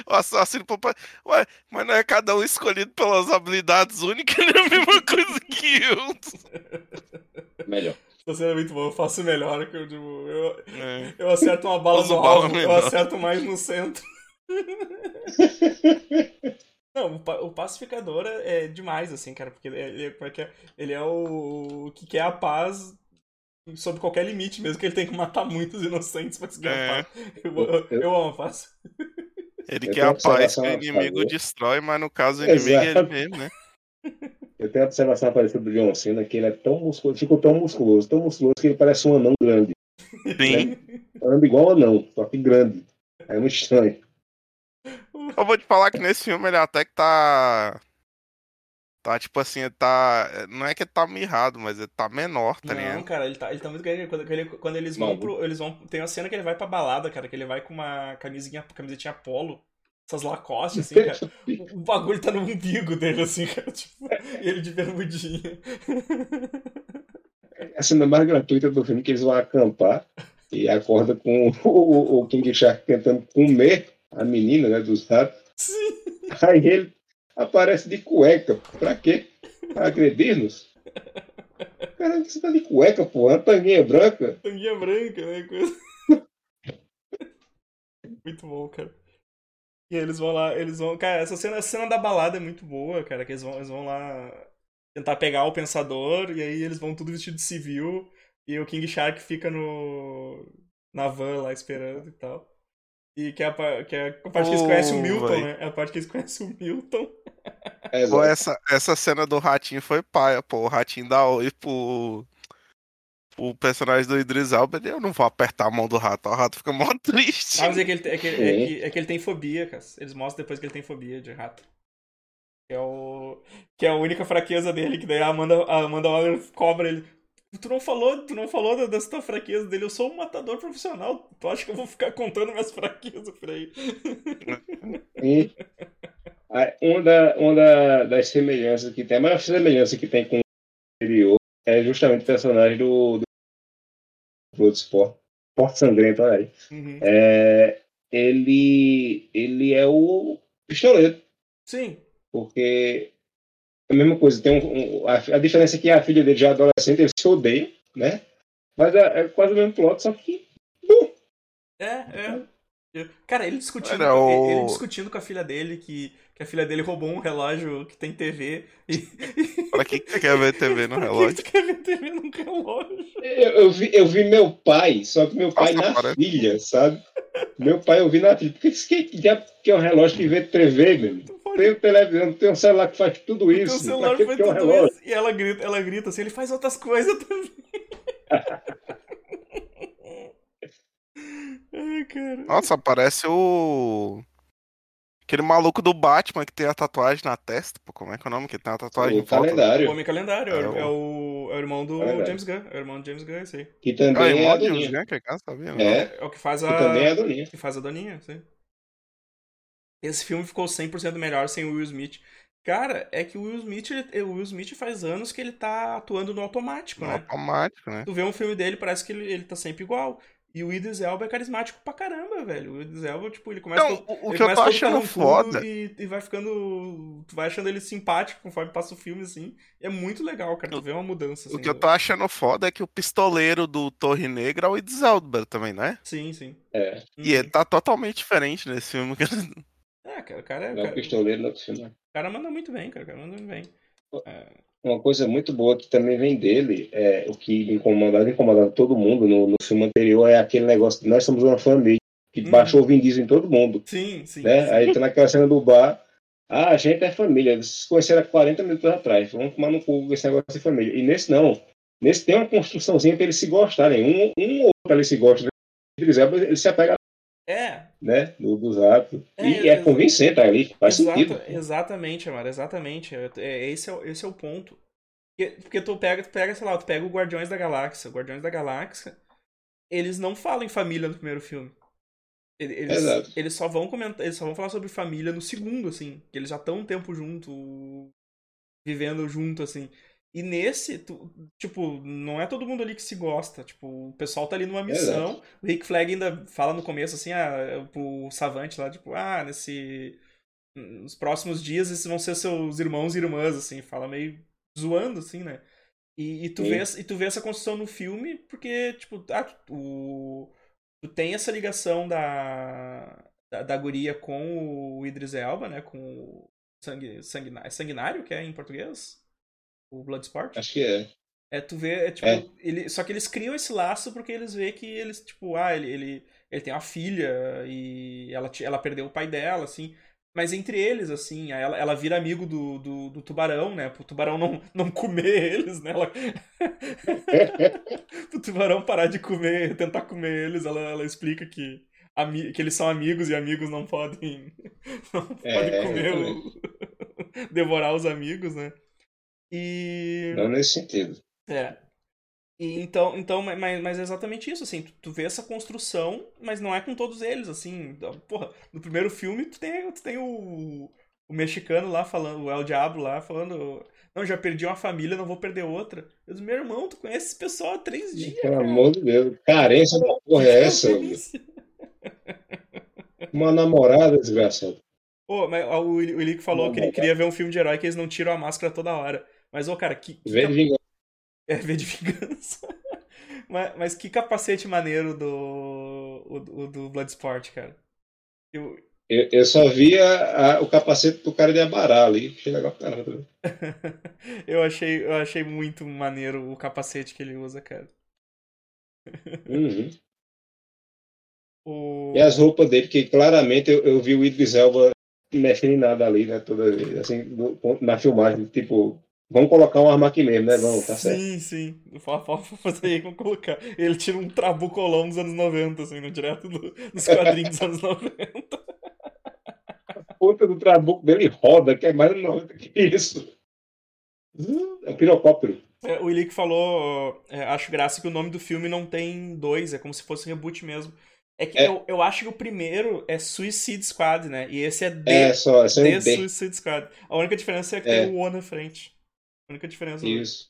S3: O assassino papai. Ué, mas não é cada um escolhido pelas habilidades únicas, ele é a mesma coisa que eu.
S2: Melhor.
S1: Tá sendo muito bom, eu faço melhor que eu, tipo, eu,
S3: É.
S1: eu acerto uma bala no alvo, eu acerto mais no centro. Não, o, pa- o pacificador é é demais, assim, cara, porque ele, é- porque ele é o, o que quer a paz sob qualquer limite, mesmo que ele tenha que matar muitos inocentes pra conseguir
S3: É.
S1: a paz. Eu, eu, eu amo a paz.
S3: Ele
S2: Eu
S3: quer a paz que o inimigo destrói, mas no caso o inimigo é ele
S2: Exato.
S3: mesmo, né?
S2: Eu tenho a observação parecida do John Cena, que ele é tão musculoso, ficou tão musculoso, tão musculoso que ele parece um anão grande.
S3: Sim.
S2: Anda igual um anão, só que grande. É muito estranho.
S3: Eu vou te falar que nesse filme ele até que tá. Tá tipo assim, ele tá. Não é que ele tá mirrado, mas ele tá menor, tá
S1: Não,
S3: ligado?
S1: cara, ele tá, ele tá muito grande. Quando, ele- quando eles vão
S2: Não.
S1: pro. Eles vão, tem uma cena que ele vai pra balada, cara, que ele vai com uma camisinha, camisetinha polo. Essas Lacoste, assim, cara. O, bagulho tá no umbigo dele, assim, cara. Tipo, ele de bermudinha.
S2: A cena mais gratuita do filme é que eles vão acampar e acorda com o, o- King Shark tentando comer a menina, né, dos ratos.
S1: Sim.
S2: Aí ele aparece de cueca. Pra quê? Pra agredir-nos? Caramba, você tá de cueca, pô. Uma tanguinha branca.
S1: Tanguinha branca, né? Coisa... muito bom, cara. E eles vão lá, eles vão. Cara, essa cena, essa cena da balada é muito boa, cara. Que eles vão, eles vão lá tentar pegar o pensador, e aí eles vão tudo vestido de civil, e o King Shark fica no. na van lá esperando e tal. E que é a, que é a parte que eles conhecem o Milton,
S3: véi.
S1: né? É a parte que eles conhecem o Milton.
S2: É,
S3: Pô, essa, essa cena do ratinho foi paia, pô. O ratinho dá oi pro, pro personagem do Idris Elba. Eu não vou apertar a mão do rato, o rato fica mó triste.
S1: Ah, mas é que, ele, é, que, é, que, é que ele tem fobia, cara. Eles mostram depois que ele tem fobia de rato. Que é, o, que é a única fraqueza dele, que daí a Amanda, a Amanda Waller cobra ele. Tu não falou, tu não falou da- dessa tua fraqueza dele, eu sou um matador profissional. Tu acha que eu vou ficar contando minhas fraquezas por aí?
S2: Uma, da, uma da- das semelhanças que tem, a maior semelhança que tem com o anterior é justamente o personagem do, do Bloodsport. Porto Sangrento, olha aí.
S1: Uhum.
S2: É, ele, ele é o pistoleiro,
S1: Sim.
S2: porque é a mesma coisa. Tem um, um- a, a diferença é que a filha dele já é adolescente, eles se odeiam, né? Mas é, é quase o mesmo plot, só que
S1: É, é. Eu- Cara, ele discutindo,
S3: Era
S1: com-
S3: o-
S1: ele discutindo com a filha dele que a filha dele roubou um relógio que tem TV. E,
S3: Pra que, que você quer ver TV no
S1: Por que
S3: relógio?
S1: tu quer ver TV num relógio?
S2: eu, eu vi, eu vi meu pai, só que meu pai
S3: Nossa,
S2: na
S3: parece-
S2: filha, sabe? Meu pai eu vi na filha. Por que que, que, diabo que é um relógio que vê TV,
S1: pode
S2: Tem o televisão, tem um celular que faz tudo
S1: ter o
S2: isso.
S1: celular
S2: que
S1: foi
S2: que é um
S1: tudo
S2: relógio?
S1: isso. E ela grita, ela grita assim, ele faz outras coisas também. Ai, cara.
S3: Nossa, parece o. Aquele maluco do Batman que tem a tatuagem na testa. Pô, como é que é o nome? Que tem a tatuagem
S2: O
S3: em volta?
S1: O
S2: calendário,
S1: Homem Calendário, é,
S3: É
S1: o,
S3: o-
S1: é o, é o irmão do
S2: Calendário.
S1: James Gunn. É o irmão do James Gunn, esse aí.
S2: que
S3: Ah,
S2: também é
S3: irmão
S2: a
S3: de
S2: Doninha.
S3: James Gunn, que eu sabia, não.
S2: É,
S1: É o que faz
S2: que
S1: a.
S2: também é a Doninha.
S1: que faz a Doninha, sim. Esse filme ficou 100% melhor sem o Will Smith. Cara, é que o Will Smith, ele- o Will Smith faz anos que ele tá atuando no automático,
S3: No
S1: né?
S3: automático, né?
S1: Tu vê um filme dele, parece que ele, ele tá sempre igual. E o Idris Elba é carismático pra caramba, velho. O Idris Elba, tipo, ele começa...
S3: Não, o, o
S1: ele
S3: que eu tô achando foda.
S1: E, e vai ficando... Tu vai achando ele simpático conforme passa o filme, assim. É muito legal, cara. Tu vê uma mudança, assim.
S3: O que eu
S1: do-
S3: tô achando foda é que o pistoleiro do Torre Negra é o Idris Elba também, né?
S1: Sim, sim.
S2: É,
S3: E ele tá totalmente diferente nesse filme.
S1: É, cara, o cara, é- o
S2: não é o
S1: cara,
S2: pistoleiro no outro filme.
S1: o cara manda muito bem, cara. O cara manda muito bem.
S2: Uma coisa muito boa que também vem dele, é o que incomodava, incomodava todo mundo no, no filme anterior, é aquele negócio de nós somos uma família, que
S1: Uhum.
S2: baixou o Vin Diesel em todo mundo,
S1: Sim, sim.
S2: né?
S1: sim.
S2: Aí tá naquela cena do bar, ah, a gente é família, eles se conheceram há 40 minutos atrás, vamos tomar no cu esse negócio de família. E nesse não, nesse tem uma construçãozinha pra eles se gostarem, um, um ou outro ali se gosta, Idris Elba, ele se apega,
S1: É,
S2: né, do- dos atos,
S1: É,
S2: e é
S1: exa-
S2: convincente ali, faz
S1: Exata-
S2: sentido.
S1: Exatamente, Amaro, exatamente. É, é- esse, é, o- esse é o ponto. Porque, tu pega, tu pega, sei lá, tu pega o Guardiões da Galáxia. O Guardiões da Galáxia, eles não falam em família no primeiro filme. Ele- Eles,
S2: Exato.
S1: eles só vão comentar, eles só vão falar sobre família no segundo, assim. Que eles já estão um tempo junto, vivendo junto, assim. E nesse, tu- tipo, não é todo mundo ali que se gosta. Tipo, o pessoal tá ali numa missão. O Rick Flag ainda fala no começo, assim, ah, pro Savante lá, tipo, ah, nesse. Nos próximos dias esses vão ser seus irmãos e irmãs, assim, fala meio zoando, assim, né? E, e tu,
S2: Sim.
S1: vê, essa- e tu vê essa construção no filme porque, tipo, ah, tu, o- tu tem essa ligação da, da, da guria com o Idris Elba, né? Com o sangue, sanguinário, é sanguinário, que é em português? O Bloodsport?
S2: Acho que é.
S1: É, tu vê, é tipo,
S2: É.
S1: ele, só que eles criam esse laço porque eles vê que eles, tipo, ah, ele, ele, ele tem uma filha e ela, ela perdeu o pai dela, assim. Mas entre eles, assim, ela, ela vira amigo do, do, do tubarão, né? Pro tubarão não, não comer eles, né? Ela... Pro tubarão parar de comer, tentar comer eles, ela, ela explica que, ami- que eles são amigos e amigos não podem, não
S2: É,
S1: podem comer o... devorar os amigos, né? E...
S2: Não nesse sentido.
S1: É. E então, então mas, mas é exatamente isso, assim, tu, tu vê essa construção, mas não é com todos eles, assim. Porra, no primeiro filme tu tem, tu tem o, o mexicano lá falando, o El Diablo lá falando, não, já perdi uma família, não vou perder outra. Eu disse, meu irmão, tu conhece esse pessoal há três dias.
S2: Pelo
S1: cara.
S2: amor de Deus. Carência da porra é essa? Uma namorada desgraçada.
S1: Pô, mas o, Ili- o Ilico falou
S2: Não,
S1: que ele queria ver um filme de herói que eles não tiram a máscara toda hora. Mas, ô, cara, que, que
S2: de vingança.
S1: É, V de vingança. mas, mas que capacete maneiro do, o, o do Bloodsport, cara. Eu,
S2: Eu, eu só via a- o capacete do cara de Abará ali. Achei legal pra caramba.
S1: eu, achei, eu achei muito maneiro o capacete que ele usa, cara.
S2: Uhum.
S1: O...
S2: E as roupas dele, que claramente eu, eu vi o Idris Elba mexendo em nada ali, né? Toda vez, assim, no- na filmagem, tipo, vamos colocar uma arma aqui mesmo, né? Vamos, tá certo.
S1: Sim, sim. Fazer aí, vamos colocar. Ele tira um trabucolão dos anos 90, assim, no direto do- dos quadrinhos dos anos 90.
S2: A ponta do trabuco dele roda, que é mais nova que isso. É um pirocóptero.
S1: É, o Ilick falou, é, acho graça que o nome do filme não tem dois, é como se fosse reboot mesmo. É que
S2: É.
S1: Eu, eu acho que o primeiro é Suicide Squad, né? E esse é D,
S2: É, só, esse é
S1: The
S2: um.
S1: Suicide Squad. A única diferença é que
S2: É.
S1: tem o O na frente. A única diferença.
S2: Isso.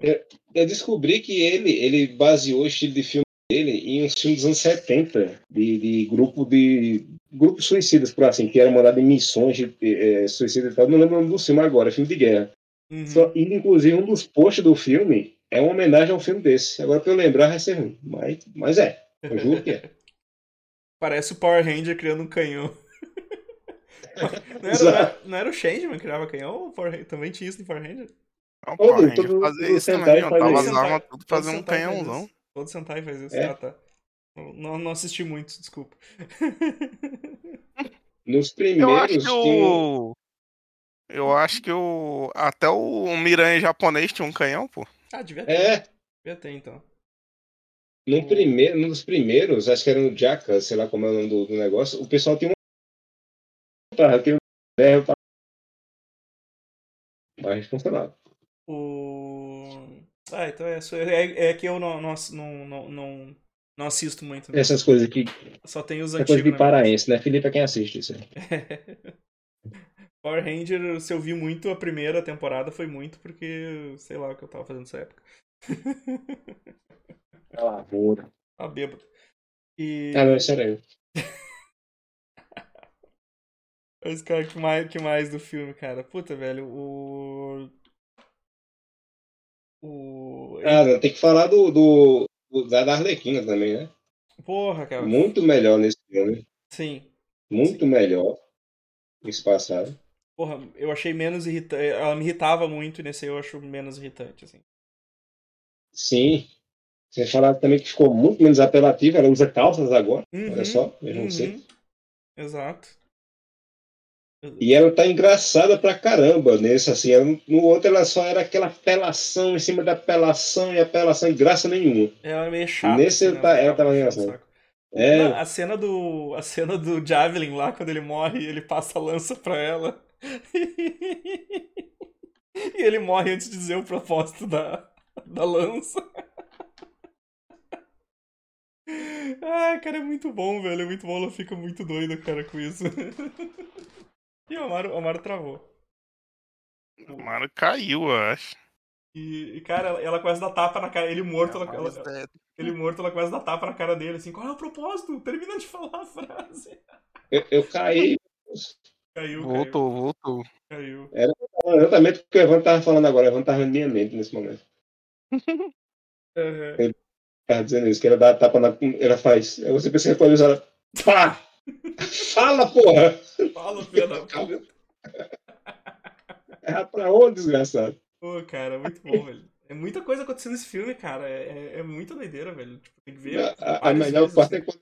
S2: eu, eu descobri que ele, ele baseou o estilo de filme dele em uns filmes dos anos 70, de, de grupo de grupos suicidas, por assim, que eram mandados em missões de eh, suicida e tal. Não lembro o nome do filme agora, é filme de guerra.
S1: Uhum.
S2: Só, e, inclusive, um dos posts do filme é uma homenagem a um filme desse. Agora, pra eu lembrar, vai ser ruim. Mas, mas é. Eu juro que é.
S1: Parece o Power Ranger criando um canhão. não, era, não era o Changeman que criava canhão? O Power Ranger- também tinha isso no Power Ranger?
S3: Não, gente
S2: todo-
S3: fazia isso também, ó.
S2: faz
S3: Tava
S2: isso.
S3: as armas tudo fazer um
S1: faz
S3: canhãozão.
S1: isso. Todo Sentai faz isso.
S2: É.
S1: Ah, tá. Não, não assisti muito, desculpa.
S2: Nos
S3: Eu
S2: primeiros.
S3: acho que
S2: tinha-
S3: o. Eu acho que o. Até o Miranha japonês tinha um canhão, pô.
S1: ah, devia ter.
S2: É,
S1: Devia ter, então.
S2: no primeiro, num dos primeiros, acho que era no Jaka, sei lá como é o nome do, do negócio, o pessoal tinha um. Tá, tem um. Né, pra... Mas funcionava.
S1: O... Ah, então é, é, é que eu não, não, não, não, não, assisto muito. né?
S2: Essas coisas que.
S1: Só tem os
S2: É coisa
S1: antigos.
S2: de paraense, né? Felipe é quem assiste isso aí.
S1: Power Ranger, se eu vi muito a primeira temporada, foi muito porque, sei lá o que eu tava fazendo nessa época.
S2: Ah, boa.
S1: Tava bêbado. E.
S2: Ah, não, sério.
S1: Mas, cara, que mais, que mais do filme, cara? Puta, velho, o. O.
S2: Ah, não, tem que falar do, do, do da Arlequina também, né?
S1: Porra, cara.
S2: Muito melhor nesse filme.
S1: Sim.
S2: Muito melhor. Esse passado.
S1: Porra, eu achei menos irritante. Ela me irritava muito nesse aí eu acho menos irritante, assim.
S2: Sim. Você falar também que ficou muito menos apelativa. Ela usa calças agora.
S1: Uhum,
S2: Olha só, vejam
S1: uhum.
S2: você.
S1: Exato.
S2: E ela tá engraçada pra caramba nesse, assim. Ela, no outro ela só era aquela apelação em cima da apelação e apelação graça nenhuma.
S1: Ela é meio chata.
S2: Nesse
S1: assim,
S2: ela tá- ela tava engraçada. É,
S1: Não, a cena do. A cena do Javelin lá, quando ele morre e ele passa a lança pra ela. e ele morre antes de dizer o propósito da, da lança. Ai, cara, é muito bom, velho. É muito bom, ela fica muito doida, cara, com isso. e o Amaro, o Amaro travou.
S3: O Mario caiu, eu acho.
S1: E, e, cara, ela, ela começa a dar tapa na cara. Ele morto, ela,
S3: Mas,
S1: ela-
S3: é,
S1: ele morto, ela começa a dar tapa na cara dele, assim, qual é o propósito? Termina de falar a frase.
S2: eu, eu caí
S1: Caiu,
S3: Voltou, voltou.
S1: caiu, caiu.
S2: exatamente porque o Evan tava falando agora. O Evan tava na minha mente nesse momento.
S1: Aham.
S2: Tava dizendo isso, que ela dá a tapa na. Ela faz. Aí você pensa que pode usar. Pá! Fala, porra!
S1: Fala, filha da puta.
S2: É pra onde, desgraçado?
S1: Pô, cara, muito bom, velho. É muita coisa acontecendo nesse filme, cara. É, é, é muita doideira, velho. Tipo, tem que ver.
S2: A, a, melhor parte é
S1: assim.
S2: quando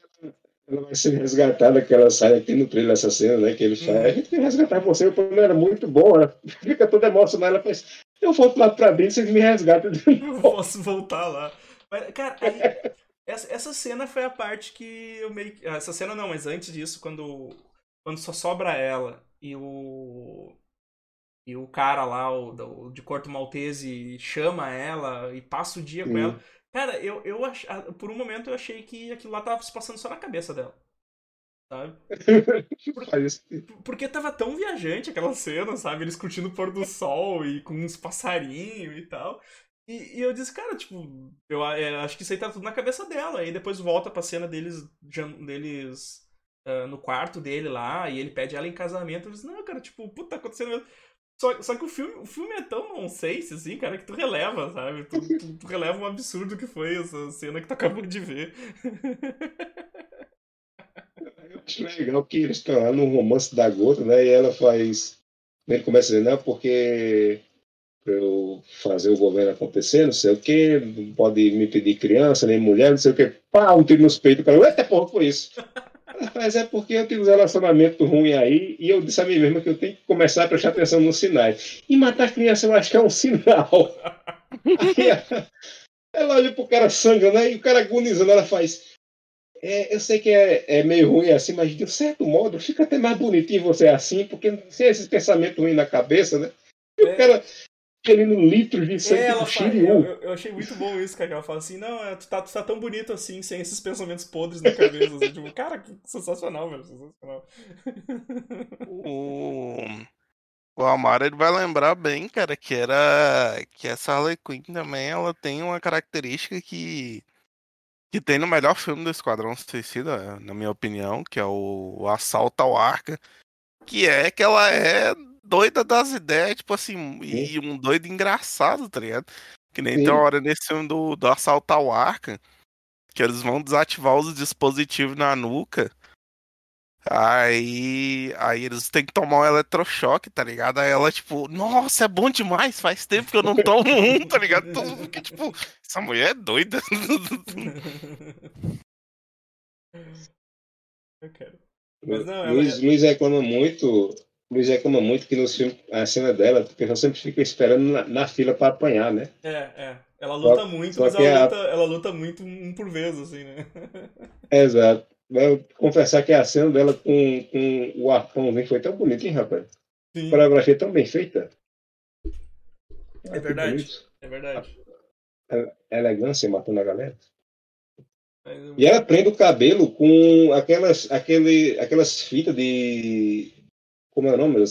S2: ela, vai ser resgatada, que ela sai aqui no trailer essa cena, né? Que ele fala,
S1: Uhum.
S2: a gente vai resgatar você, o plano era muito bom, ela fica toda emocionada, ela faz, eu volto lá pra dentro, vocês me resgatam de
S1: Eu
S2: novo.
S1: posso voltar lá. Mas, cara, aí, essa, essa cena foi a parte que eu meio que. ah, Essa cena não, mas antes disso, quando, quando só sobra ela e o. E o cara lá, o, do- de Corto Maltese, chama ela e passa o dia com
S2: Sim.
S1: ela. Cara, eu, eu ach, ah, por um momento eu achei que aquilo lá tava se passando só na cabeça dela. Sabe? Porque tava tão viajante aquela cena, sabe? Eles curtindo o pôr do sol e com uns passarinhos e tal. E, e eu disse, cara, tipo, eu é, acho que isso aí tá tudo na cabeça dela. Aí depois volta pra cena deles, deles ah, no quarto dele lá, e ele pede ela em casamento. Eu disse, não, cara, tipo, puta, tá acontecendo mesmo. Só, só que o filme, o filme é tão nonsense, assim, cara, que tu releva, sabe? Tu, tu, tu releva um absurdo que foi essa cena que tu acabou de ver.
S2: Eu acho legal que eles estão lá no romance da gota, né? E ela faz. Ele começa a dizer, não, porque pra eu fazer o governo acontecer, não sei o quê, não pode me pedir criança, nem mulher, não sei o quê. Pá, um tiro nos peitos, o cara, eita porra, foi isso. Mas é porque eu tive um relacionamento ruim aí e eu disse a mim mesma que eu tenho que começar a prestar atenção nos sinais. E matar criança eu acho que é um sinal. Aí ela olha pro cara sangrando aí, e o cara agonizando, ela faz. É, eu sei que é, é, meio ruim assim, mas de um certo modo fica até mais bonitinho você assim, porque sem esses pensamentos ruins na cabeça, né? E é. o cara querendo litros de sangue
S1: é, ela fala, eu, eu, achei muito bom isso, cara. Ela fala assim, não, é, tu tá, tu tá tão bonito assim, sem esses pensamentos podres na cabeça. assim, tipo, cara, que sensacional, velho. Sensacional.
S3: O... O Amaro ele vai lembrar bem, cara, que era que essa Harley Quinn também ela tem uma característica que que tem no melhor filme do Esquadrão Suicida, na minha opinião, que é o, o Assalto ao Arca, que é que ela é doida das ideias, tipo assim, e um doido engraçado, tá ligado? Que nem Sim. tem uma hora nesse filme do, do Assalto ao Arca, que eles vão desativar os dispositivos na nuca. Aí, aí eles têm que tomar um eletrochoque, tá ligado? Aí ela, tipo, nossa, é bom demais, faz tempo que eu não tomo um, tá ligado? Todo mundo fica, tipo, essa mulher é doida.
S1: Eu quero. Mas não,
S2: Luiz, Luiz reclama muito. Luiz reclama muito que no filme, a cena dela, o pessoal sempre fica esperando na, na fila para apanhar, né?
S1: É, é. Ela luta só, muito, só mas ela, a... luta, ela luta muito um por vez, assim, né?
S2: Exato. Vou confessar que a cena dela com, com o arpãozinho foi tão bonita, hein, rapaz? Sim. A coreografia tão bem feita.
S1: É verdade. É verdade.
S2: A, a elegância matando a galera. E ela prende o cabelo com aquelas, aquele, aquelas fitas de. Como é o nome?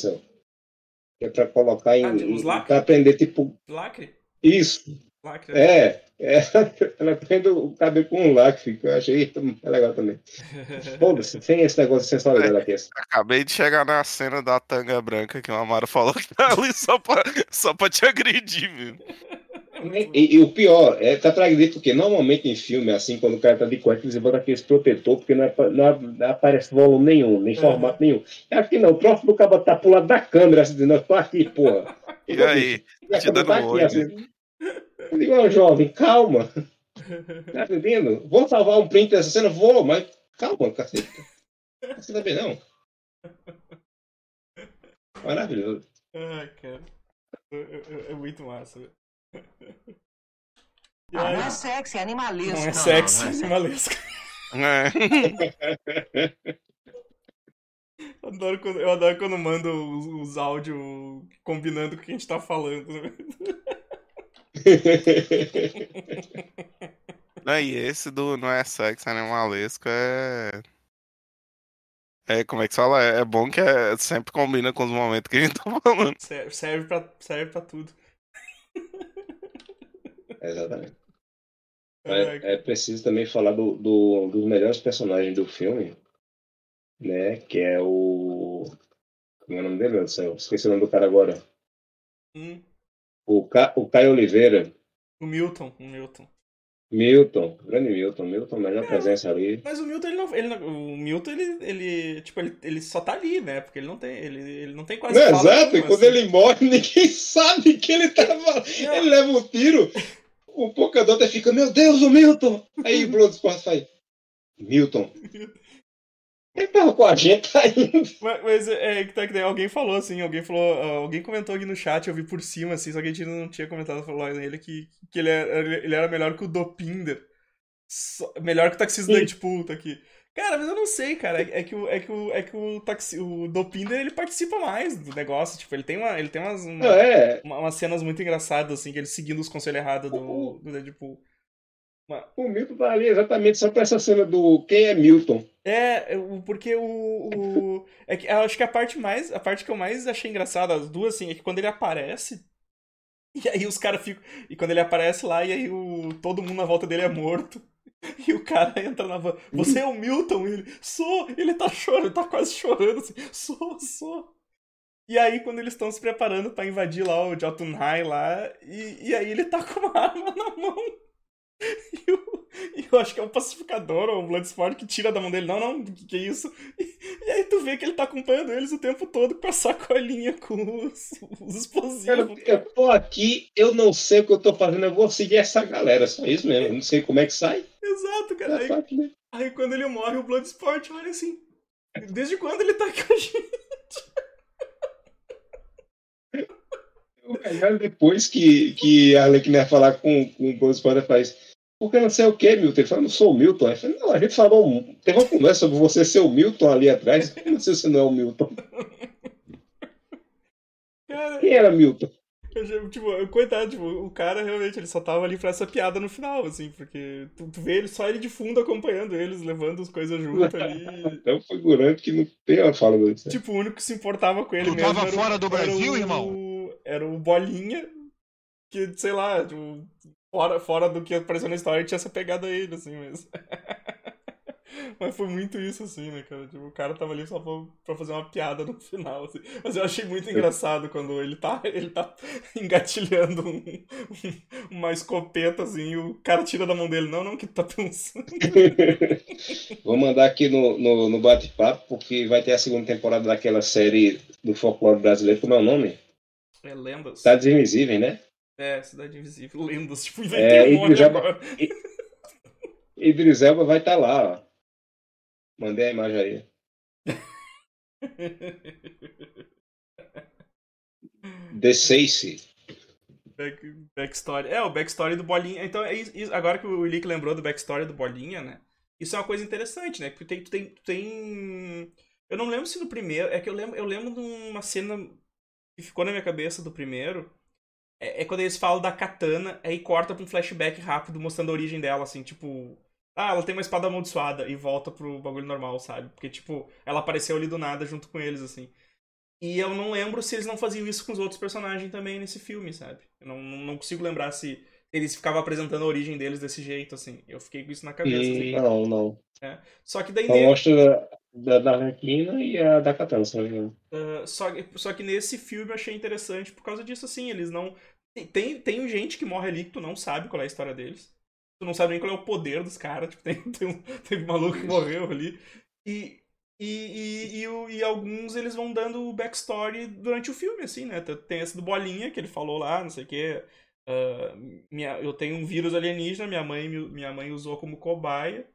S2: Que é pra colocar em. Ah, pra prender tipo.
S1: Lacre?
S2: Isso. Lacre. É. É, ela prende o cabelo com um lacre, que eu achei é legal também. Foda-se, sem esse negócio de sensualidade aqui.
S3: Acabei de chegar na cena da tanga branca que o Amaro falou que tá ali só pra, só pra te agredir, viu?
S2: E, e, o pior, é, tá pra agredir porque normalmente em filme, assim, quando o cara tá de cueca, eles botam aquele protetor, porque não, é, não, não, aparece volume nenhum, nem formato uhum. nenhum. Aqui não, o próximo do cabo tá pro lado da câmera, assim, dizendo, eu tô aqui, porra.
S3: E, e aí? E te dando tá aqui, assim,
S2: eu digo, oh, jovem, calma. Tá entendendo? Vou salvar um print dessa cena? Vou, mas calma, cacete. Você também não. Maravilhoso.
S1: Ai, cara. É, é, é muito massa.
S5: Ah, não é sexy, é animalesco.
S1: Não é sexy, é animalesco. É. Eu adoro, quando, eu adoro quando mando os, os áudios combinando com o que a gente tá falando. Né?
S3: Não, e esse do Não é Sexo Animalesco é. É, como é que fala? É, é bom que é, sempre combina com os momentos que a gente tá falando.
S1: Serve, serve, pra, serve pra tudo.
S2: Exatamente. É, é, preciso também falar do, do, dos melhores personagens do filme, né? Que é o. Como é o nome dele, meu céu? Esqueci o nome do cara agora.
S1: Hum.
S2: O, Ca... o Caio Oliveira.
S1: O Milton, o Milton.
S2: Milton, grande Milton, Milton, melhor é, presença ali.
S1: Mas o Milton, ele não, ele o Milton, ele, ele, tipo, ele, ele só tá ali, né? Porque ele não tem, ele, ele não tem quase
S2: não, Exato, e quando assim. ele morre, ninguém sabe que ele tava, não. ele leva um tiro, o Pocadota fica, meu Deus, o Milton! Aí o Bloodsport faz, Milton, ele tava com a gente ainda.
S1: Mas, mas é que tá que alguém falou assim, alguém falou, alguém comentou aqui no chat, eu vi por cima, assim, só que a gente não tinha comentado falou nele que, que ele, era, ele era melhor que o Dopinder. melhor que o taxista do Deadpool, tá aqui. Cara, mas eu não sei, cara. É, é, que o é que o é que o taxi, o Dopinder ele participa mais do negócio, tipo, ele tem uma ele tem umas uma,
S2: é.
S1: uma, umas cenas muito engraçadas assim, que ele seguindo os conselhos errados do, do Deadpool.
S2: O Milton tá ali exatamente só pra essa cena do quem é Milton.
S1: É, porque o. o é que, acho que a parte mais. A parte que eu mais achei engraçada, as duas, assim, é que quando ele aparece. E aí os caras ficam. E quando ele aparece lá, e aí o, todo mundo na volta dele é morto. E o cara entra na van. Você é o Milton? E ele. Sou! Ele tá chorando, ele tá quase chorando assim. Sou, sou. E aí, quando eles estão se preparando para invadir lá o Jotunheim lá, e, e aí ele tá com uma arma na mão. E eu acho que é um pacificador ou um Bloodsport que tira da mão dele. Não, não, o que, que é isso? E, e aí tu vê que ele tá acompanhando eles o tempo todo com a sacolinha com os, os
S2: Cara,
S1: explosivos.
S2: eu tô aqui, eu não sei o que eu tô fazendo, eu vou seguir essa galera, só isso mesmo. Eu não sei como é que sai.
S1: Exato, cara. Aí,
S2: É né?
S1: aí quando ele morre, o Bloodsport olha assim. Desde quando ele tá com a gente?
S2: O melhor depois que, que a Arlequina falar com, com o Bloodsport faz. Porque não sei o que, Milton. Ele fala, não sou o Milton. Ele fala, não, a gente falou. Teve uma conversa sobre você ser o Milton ali atrás. Como assim você não é o Milton?
S1: Cara,
S2: Quem era Milton?
S1: eu, tipo, eu- coitado, tipo, o cara realmente ele só tava ali pra essa piada no final, assim, porque tu, tu vê ele só ele de fundo acompanhando eles, levando as coisas junto ali.
S2: É um figurante que não tem uma fala disso.
S1: Tipo, o único que se importava com ele
S6: Tu
S1: mesmo.
S6: tava
S1: era o-
S6: fora do
S1: era
S6: Brasil,
S1: o-
S6: irmão?
S1: Era o Bolinha, que, sei lá, tipo, fora, fora do que apareceu na história, tinha essa pegada a ele, assim, mas. Mas foi muito isso, assim, né, cara? Tipo, o cara tava ali só pra, pra fazer uma piada no final, assim. Mas eu achei muito engraçado quando ele tá, ele tá engatilhando um- um- uma escopeta, assim, e o cara tira da mão dele. Não, não, que tá pensando?
S2: Vou mandar aqui no, no, no bate-papo, porque vai ter a segunda temporada daquela série do folclore brasileiro. Como é o nome?
S1: É lendas.
S2: Cidades Invisíveis, né?
S1: É, Cidade Invisível, lendas. Tipo,
S2: É,
S1: inventei um nome
S2: Idris Elba-
S1: agora.
S2: Idris Elba vai estar lá, ó. Mandei a imagem aí. The Sace.
S1: Back, backstory. É, o backstory do Bolinha. Então, é isso, agora que o Willick lembrou do backstory do Bolinha, né? Isso é uma coisa interessante, né? Porque tem, tem, tem. Eu não lembro se no primeiro. É que eu lembro, eu lembro de uma cena que ficou na minha cabeça do primeiro. É, é quando eles falam da katana, aí corta pra um flashback rápido mostrando a origem dela, assim, tipo. Ah, ela tem uma espada amaldiçoada e volta pro bagulho normal, sabe? Porque, tipo, ela apareceu ali do nada junto com eles, assim. E eu não lembro se eles não faziam isso com os outros personagens também nesse filme, sabe? Eu não, não consigo lembrar se eles ficavam apresentando a origem deles desse jeito, assim. Eu fiquei com isso na cabeça,
S2: Hum,
S1: assim.
S2: não, não.
S1: Só que daí
S2: Só mostra da, da Arlequina e a da Katana, se não me engano.
S1: ah, só, só que nesse filme eu achei interessante por causa disso, assim. Eles não. tem- Tem, gente que morre ali que tu não sabe qual é a história deles. Tu não sabe nem qual é o poder dos caras. Tipo, tem, tem, um, tem um maluco que morreu ali. E, e, e, e, e alguns eles vão dando backstory durante o filme, assim, né? Tem esse do Bolinha, que ele falou lá, não sei o quê. ah, minha, eu tenho um vírus alienígena, minha mãe, minha mãe usou como cobaia.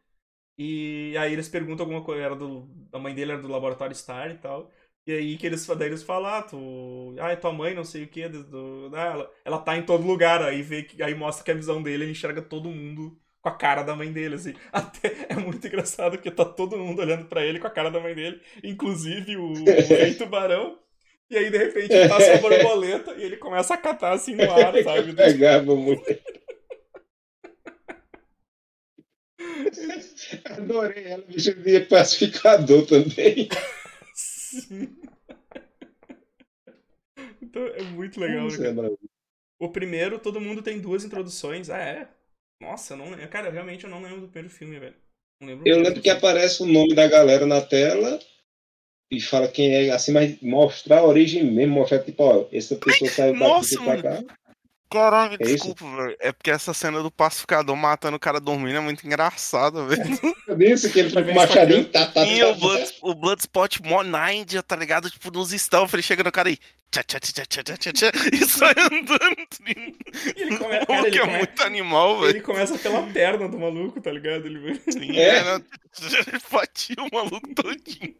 S1: E aí eles perguntam alguma coisa, era do, a mãe dele era do laboratório Star e tal. E aí que eles, daí eles falam, ah, tu. Ah, é tua mãe, não sei o que. Do, ah, ela, ela tá em todo lugar. Aí vê que. Aí mostra que a visão dele, ele enxerga todo mundo com a cara da mãe dele, assim. Até é muito engraçado porque tá todo mundo olhando pra ele com a cara da mãe dele, inclusive o, o rei tubarão. E aí, de repente, passa a borboleta e ele começa a catar assim no ar, sabe?
S2: Pegava muito. Adorei ela, bicho de pacificador também.
S1: Sim. Então é muito legal, né? Cara?
S2: é.
S1: O primeiro, todo mundo tem duas introduções. Ah, é? Nossa, não lembro. Cara, realmente eu não lembro do primeiro filme, velho. Lembro
S2: Eu lembro que aparece o nome da galera na tela e fala quem é, assim, mas mostrar a origem mesmo, mostrar tipo, ó, essa pessoa saiu daqui
S3: Nossa,
S2: pra cá.
S3: Caralho,
S2: É isso?
S3: desculpa, velho. É porque essa cena do pacificador matando o cara dormindo é muito engraçada, velho.
S2: Eu disse que ele foi com o
S1: Vem
S2: machadinho, tá, tá,
S3: E
S2: tá,
S3: o, Blood, o Bloodspot mó Ninja, tá ligado? Tipo, nos stealth, ele chega no cara e. Tchá, tchá, tchá, tchá, tchá, tchá, tchá, e sai andando.
S1: Ele come... cara, ele,
S3: é
S1: come-
S3: muito animal, velho.
S1: ele começa pela perna do maluco, tá ligado? Ele...
S3: Sim,
S2: É.
S3: é, né? Ele fatia o maluco todinho.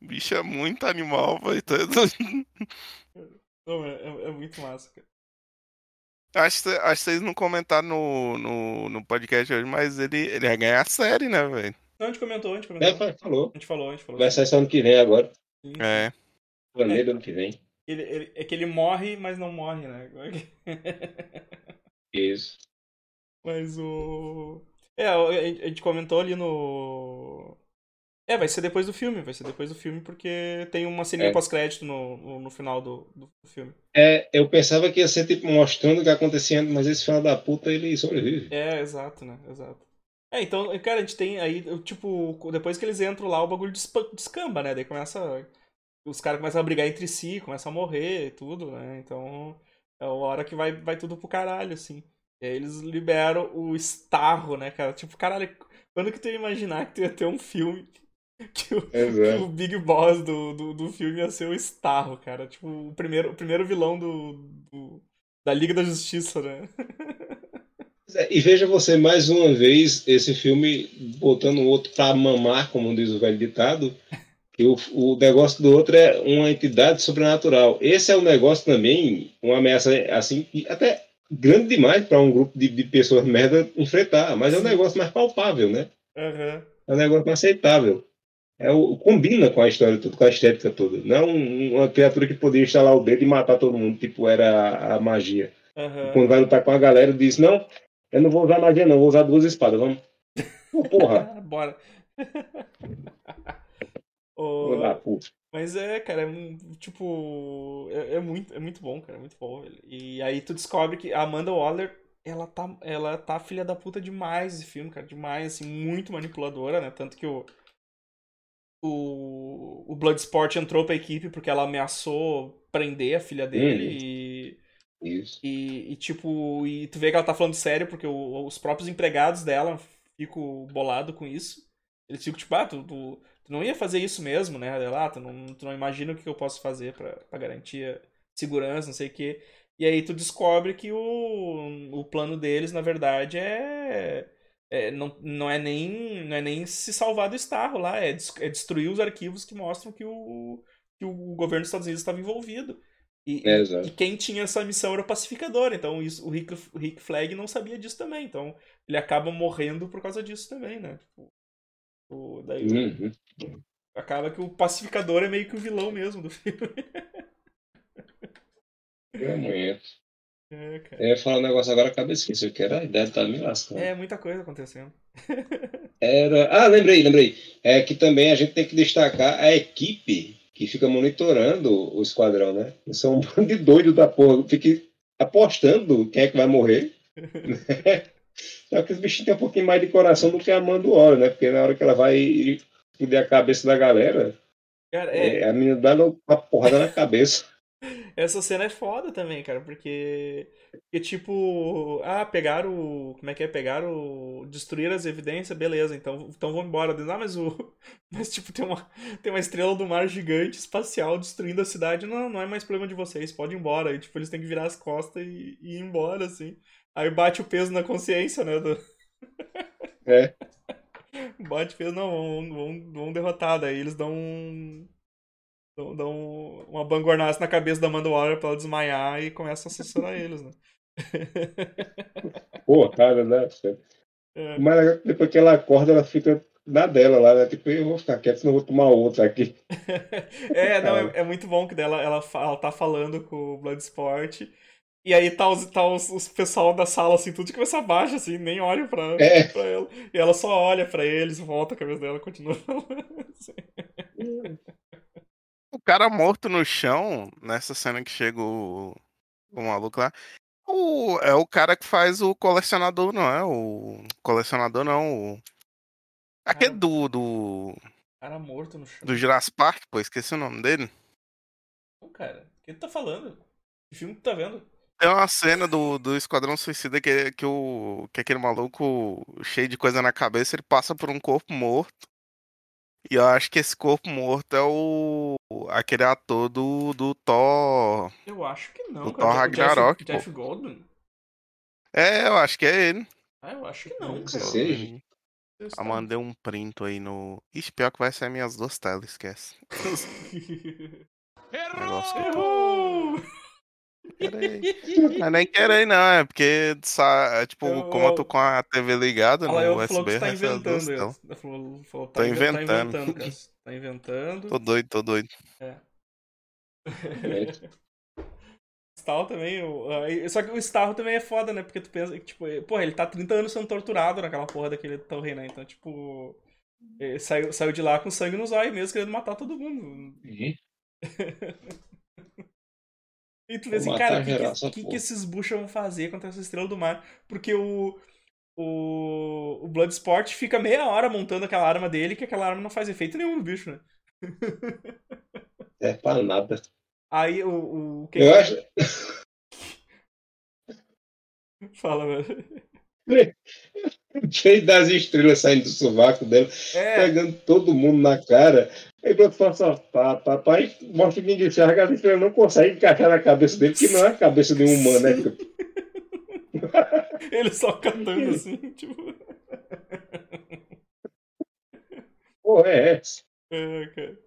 S3: Bicho é muito animal, velho.
S1: Não, é, é- é muito massa, cara.
S3: Acho, que- acho que vocês não comentaram no, no, no podcast hoje, mas ele, ele vai ganhar a série, né, velho?
S1: Não, a gente comentou, a gente
S2: É,
S1: comentou.
S2: fa- falou.
S1: A gente falou, a gente falou.
S2: Vai sair só ano que vem agora.
S1: Sim.
S3: É.
S2: Janeiro ano que vem.
S1: Ele, ele- é que ele morre, mas não morre, né?
S2: Isso.
S1: Mas o. É, a gente comentou ali no. É, vai ser depois do filme, vai ser depois do filme, porque tem uma ceninha
S2: É.
S1: pós-crédito no, no, no final do, do filme.
S2: É, eu pensava que ia ser tipo mostrando o que acontecia antes, mas esse final da puta ele sobrevive.
S1: É, exato, né? Exato. É, então, cara, a gente tem aí, tipo, depois que eles entram lá, o bagulho descamba, né? Daí começa. Os caras começam a brigar entre si, começam a morrer e tudo, né? Então, é a hora que vai, vai tudo pro caralho, assim. E aí eles liberam o Starro, né, cara? Tipo, caralho, quando que tu ia imaginar que tu ia ter um filme que o, que
S2: Exato.
S1: o Big Boss do, do, do filme ia ser o Starro, cara? Tipo, o primeiro, o primeiro vilão do, do- da Liga da Justiça, né?
S2: E veja você, mais uma vez, esse filme botando o outro pra mamar, como diz o velho ditado, que o, o negócio do outro é uma entidade sobrenatural. Esse é um negócio também, uma ameaça assim, até grande demais para um grupo de, de pessoas merda enfrentar, mas é um negócio mais palpável, né?
S1: Aham.
S2: É um negócio mais aceitável. É o, combina com a história toda, com a estética toda. Não é um- uma criatura que poderia instalar o dedo e matar todo mundo, tipo era a, a magia.
S1: Aham.
S2: Quando vai lutar com a galera, diz: Não, eu não vou usar magia, não, vou usar duas espadas, vamos. Pô, porra,
S1: Bora.
S2: puta.
S1: Mas é, cara, é tipo. É, é muito, é muito bom, cara, é muito bom. E aí tu descobre que a Amanda Waller, ela tá, ela tá filha da puta demais esse filme, cara, demais, assim, muito manipuladora, né? Tanto que o. O, o Bloodsport entrou pra equipe porque ela ameaçou prender a filha dele
S2: Hum.
S1: e,
S2: Isso.
S1: e, e, tipo, e tu vê que ela tá falando sério porque o- os próprios empregados dela ficam bolado com isso. Eles ficam tipo, ah, tu, tu, tu não ia fazer isso mesmo, né? Ela, ah, tu não, tu não imagina o que eu posso fazer pra, pra garantir segurança, não sei o quê. E aí tu descobre que o, o plano deles, na verdade, é, é não, não é nem não é nem se salvar do Starro lá, é, des- é destruir os arquivos que mostram que o, que o governo dos Estados Unidos estava envolvido. E,
S2: É,
S1: e- quem tinha essa missão era o pacificador, então isso, o, Rick, o Rick Flag não sabia disso também, então ele acaba morrendo por causa disso também, né? Tipo, o- daí
S2: Uhum.
S1: acaba que o pacificador é meio que o vilão mesmo do filme.
S2: Realmente.
S1: É, cara.
S2: Eu ia falar um negócio agora, acabei esquecendo, que era a ideia tá me lascando.
S1: É muita coisa acontecendo.
S2: Era. Ah, lembrei, lembrei. É que também a gente tem que destacar a equipe que fica monitorando o esquadrão, né? Eles São um bando de doido da porra. Fica apostando quem é que vai morrer. né? Só que os bichinhos têm um pouquinho mais de coração do que a Amanda Waller, né? Porque na hora que ela vai fuder a cabeça da galera,
S1: Cara, é,
S2: é, a menina dá uma porrada na cabeça.
S1: Essa cena é foda também, cara, porque, porque tipo, ah, pegaram o, como é que é, pegaram, o- destruir as evidências, beleza, então, então vamos embora. Ah, mas o, mas tipo, tem uma, tem uma estrela do mar gigante espacial destruindo a cidade, não, não é mais problema de vocês, pode ir embora. E tipo, eles têm que virar as costas e, e ir embora, assim. Aí bate o peso na consciência, né, do...
S2: É.
S1: Bate peso, não, vamos, vamos, vamos derrotar. Daí eles dão um. Dão, dão uma bangornaça na cabeça da Amanda Waller pra ela desmaiar e começam a censurar eles, né?
S2: Pô, cara, né?
S1: É.
S2: Mas que depois que ela acorda, ela fica na dela lá, né? Tipo, eu vou ficar quieto, senão eu vou tomar outra aqui.
S1: É, não, é, é muito bom que dela, ela, ela tá falando com o Bloodsport. E aí tá os, tá os, os pessoal da sala, assim, tudo de cabeça baixa, assim, nem olham pra,
S2: É.
S1: pra ela. E ela só olha pra eles, volta a cabeça dela e continua falando. assim.
S3: O cara morto no chão, nessa cena que chega o, o maluco lá. O, é o cara que faz o colecionador, não é? O colecionador não. O, aquele
S1: Cara.
S3: do, do,
S1: Cara morto no chão.
S3: do Jurassic Park, pô, esqueci o nome dele.
S1: Não, cara, o que tu tá falando? Que filme que tu tá vendo?
S3: Tem uma cena do, do Esquadrão Suicida que, que, o, que aquele maluco cheio de coisa na cabeça, ele passa por um corpo morto. E eu acho que esse corpo morto é o aquele ator do, do Thor.
S1: Eu acho que não,
S3: O
S1: cara.
S3: Thor
S1: O
S3: Ragnarok,
S1: Jeff, Jeff Goldblum?
S3: É, eu acho que é ele.
S1: Ah, eu acho que não,
S2: Não
S1: cara.
S2: sei.
S1: Você
S3: Eu
S1: está-
S3: mandei um print aí no. Ixi, pior que vai ser minhas duas telas, esquece. Que-
S1: Errou!
S3: Não é nem querer, não, é porque, é, tipo,
S1: Eu-
S3: como eu tô com a TV ligada no
S1: eu
S3: USB,
S1: você tá
S3: recebe as duas
S1: inventando.
S3: telas.
S1: Ele falou, falou,
S3: Tô
S1: tá inven-
S3: inventando.
S1: Tá inventando, cara. Tá inventando.
S3: Tô doido, tô doido.
S1: Starro também, o- só que o Starro também é foda, né? Porque tu pensa que, tipo, porra, ele tá 30 anos sendo torturado naquela porra daquele torre, né? Então, tipo, ele saiu, saiu de lá com sangue nos olhos mesmo, querendo matar todo mundo.
S2: Uhum.
S1: E tu vê assim, cara, o que, que, que, que esses buchas vão fazer contra essa estrela do mar? Porque o, o, o Bloodsport fica meia hora montando aquela arma dele, que aquela arma não faz efeito nenhum no bicho, né?
S2: É pra nada.
S1: Aí o. o
S2: Eu acho.
S1: Fala, velho.
S2: Cheio das estrelas saindo do sovaco dela,
S1: É,
S2: pegando todo mundo na cara. Aí pronto, fala só, pá, papai, mostra o de enxerga, as estrelas não conseguem encaixar na cabeça dele, que não é a cabeça de um humano, né?
S1: ele só cantando assim, tipo.
S2: Pô, é essa.
S1: É, cara.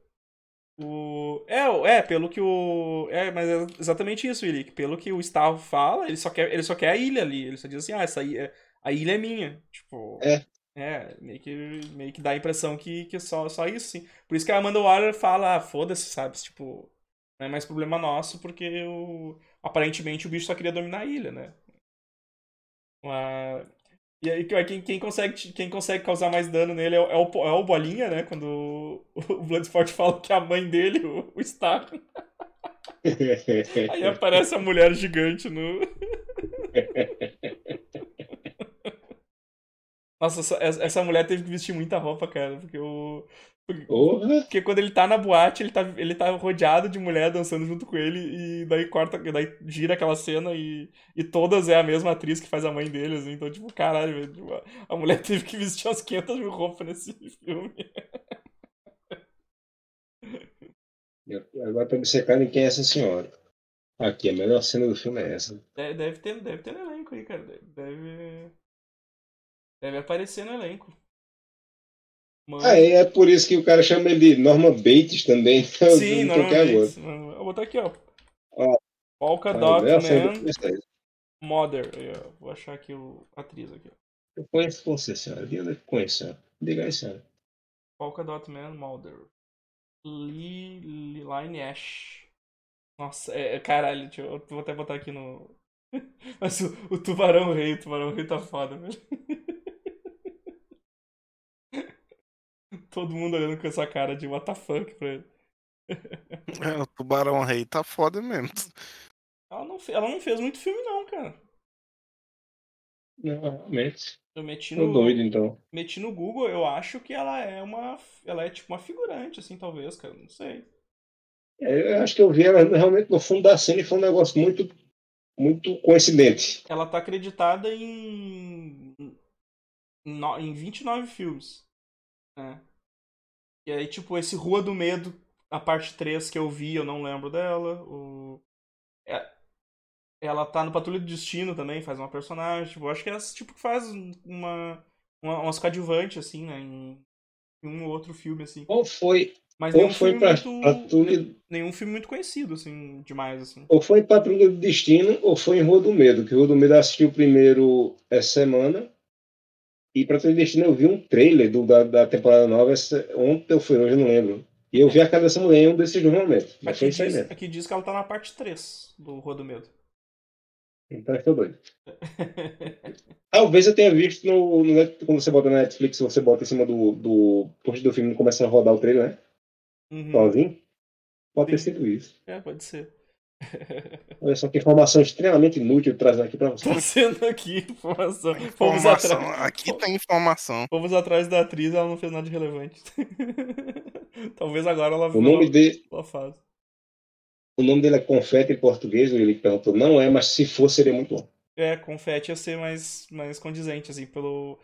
S1: O... É, é, pelo que o. É, mas é exatamente isso, Ilick. Pelo que o Starro fala, ele só quer, ele só quer a ilha ali. Ele só diz assim, ah, essa ilha, a ilha é minha. Tipo.
S2: É.
S1: É, meio que, meio que dá a impressão que, que é só, só isso, sim. Por isso que a Amanda Waller fala, ah, foda-se, sabe? Tipo, não é mais problema nosso, porque o... aparentemente o bicho só queria dominar a ilha, né? Mas... E aí, quem, quem, consegue, quem consegue causar mais dano nele é, o- é o, é o Bolinha, né? Quando o, o Bloodsport fala que é a mãe dele, o, o Star. Aí aparece a mulher gigante no. Nossa, essa, mulher teve que vestir muita roupa, cara, porque o.
S2: Porra!
S1: Porque quando ele tá na boate, ele tá, ele tá rodeado de mulher dançando junto com ele, e daí corta, daí gira aquela cena e, e todas é a mesma atriz que faz a mãe deles, assim, então, tipo, caralho, tipo, a- mulher teve que vestir umas 500 mil roupas nesse filme.
S2: Agora tô me secando em quem é essa senhora. Aqui, a melhor cena do filme é essa.
S1: Deve, ter, deve ter no elenco aí, cara, deve... Deve aparecer no elenco.
S2: Ah, é, é por isso que o cara chama ele de Norma Bates também. então eu
S1: Sim,
S2: não toquei agora.
S1: Eu vou botar aqui, ó.
S2: Ó.
S1: Polka
S2: Ah,
S1: Dot Man
S2: é essa aí.
S1: Mother. Ó. Vou achar aqui o a atriz aqui. ó.
S2: Eu conheço você, senhora. É que conheço, senhora. Diga aí, senhora.
S1: Polka Dot Man Mulder. Lee, Lee Line Ash. Nossa, é, é- caralho, deixa eu, eu vou até botar aqui no. Mas o, o Tubarão Rei, o Tubarão Rei tá foda, velho. Todo mundo olhando com essa cara de what the fuck pra ele.
S3: É, o Tubarão Rei tá foda mesmo.
S1: Ela não, ela não fez muito filme, não, cara.
S2: Não, realmente.
S1: Eu meti
S2: Tô
S1: no,
S2: doido, então.
S1: meti no Google, eu acho que ela é uma. Ela é tipo uma figurante, assim, talvez, cara. Não sei.
S2: É, Eu acho que eu vi ela realmente no fundo da cena e foi um negócio muito, muito coincidente.
S1: Ela tá acreditada em. em 29 filmes. né? E aí, tipo, esse Rua do Medo, a parte 3 que eu vi, eu não lembro dela. O... é- Ela tá no Patrulha do Destino também, faz uma personagem. Tipo, eu acho que é tipo que faz uma. uma umas coadjuvantes, assim, né? Em, em um ou outro filme, assim.
S2: Ou foi,
S1: Mas
S2: ou
S1: nenhum
S2: foi
S1: filme
S2: pra
S1: muito.
S2: Patrulha,
S1: Nenhum filme muito conhecido, assim, demais, assim.
S2: ou foi em Patrulha do Destino, ou foi em Rua do Medo, que Rua do Medo eu assisti o primeiro essa semana. E Patrulha do Destino eu vi um trailer do, da, da temporada nova essa, ontem ou foi hoje, eu não lembro. E eu vi a dessa mulher em um desses dois momentos. Mas
S1: Aqui
S2: foi isso aí mesmo.
S1: aqui diz que ela tá na parte 3 do Rua do Medo.
S2: Então eu estou doido. Talvez eu tenha visto no, no quando você bota na Netflix, você bota em cima do, do post do filme e começa a rodar o trailer, né?
S1: Uhum.
S2: Sozinho. Pode ter
S1: Sim.
S2: sido isso.
S1: É, pode ser.
S2: Olha só que informação extremamente inútil trazendo aqui pra você.
S1: Tá sendo aqui informação. Fomos, atra...
S3: Informação. Aqui tem informação.
S1: Fomos atrás da atriz ela não fez nada de relevante. Talvez agora ela,
S2: O nome,
S1: ela,
S2: de,
S1: ela faz.
S2: o nome dele é Confete em português, ele perguntou. Não é, mas se for, seria muito bom.
S1: É, confete ia ser mais, mais condizente, assim, pelo.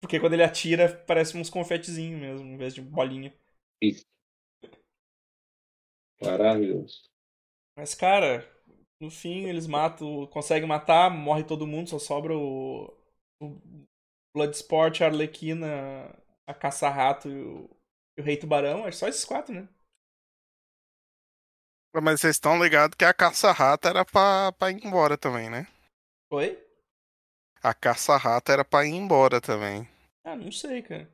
S1: Porque quando ele atira, parece uns confetezinhos mesmo, em vez de bolinha.
S2: Maravilhoso.
S1: Mas, cara, no fim eles matam, conseguem matar, morre todo mundo, só sobra o, o Bloodsport, a Arlequina, a Caça-Rato e o, e o Rei Tubarão. É só esses quatro, né?
S3: Mas vocês estão ligados que a caça-rata era pra, pra ir embora também, né?
S1: Oi?
S3: A caça-rata era pra ir embora também.
S1: Ah, não sei, cara.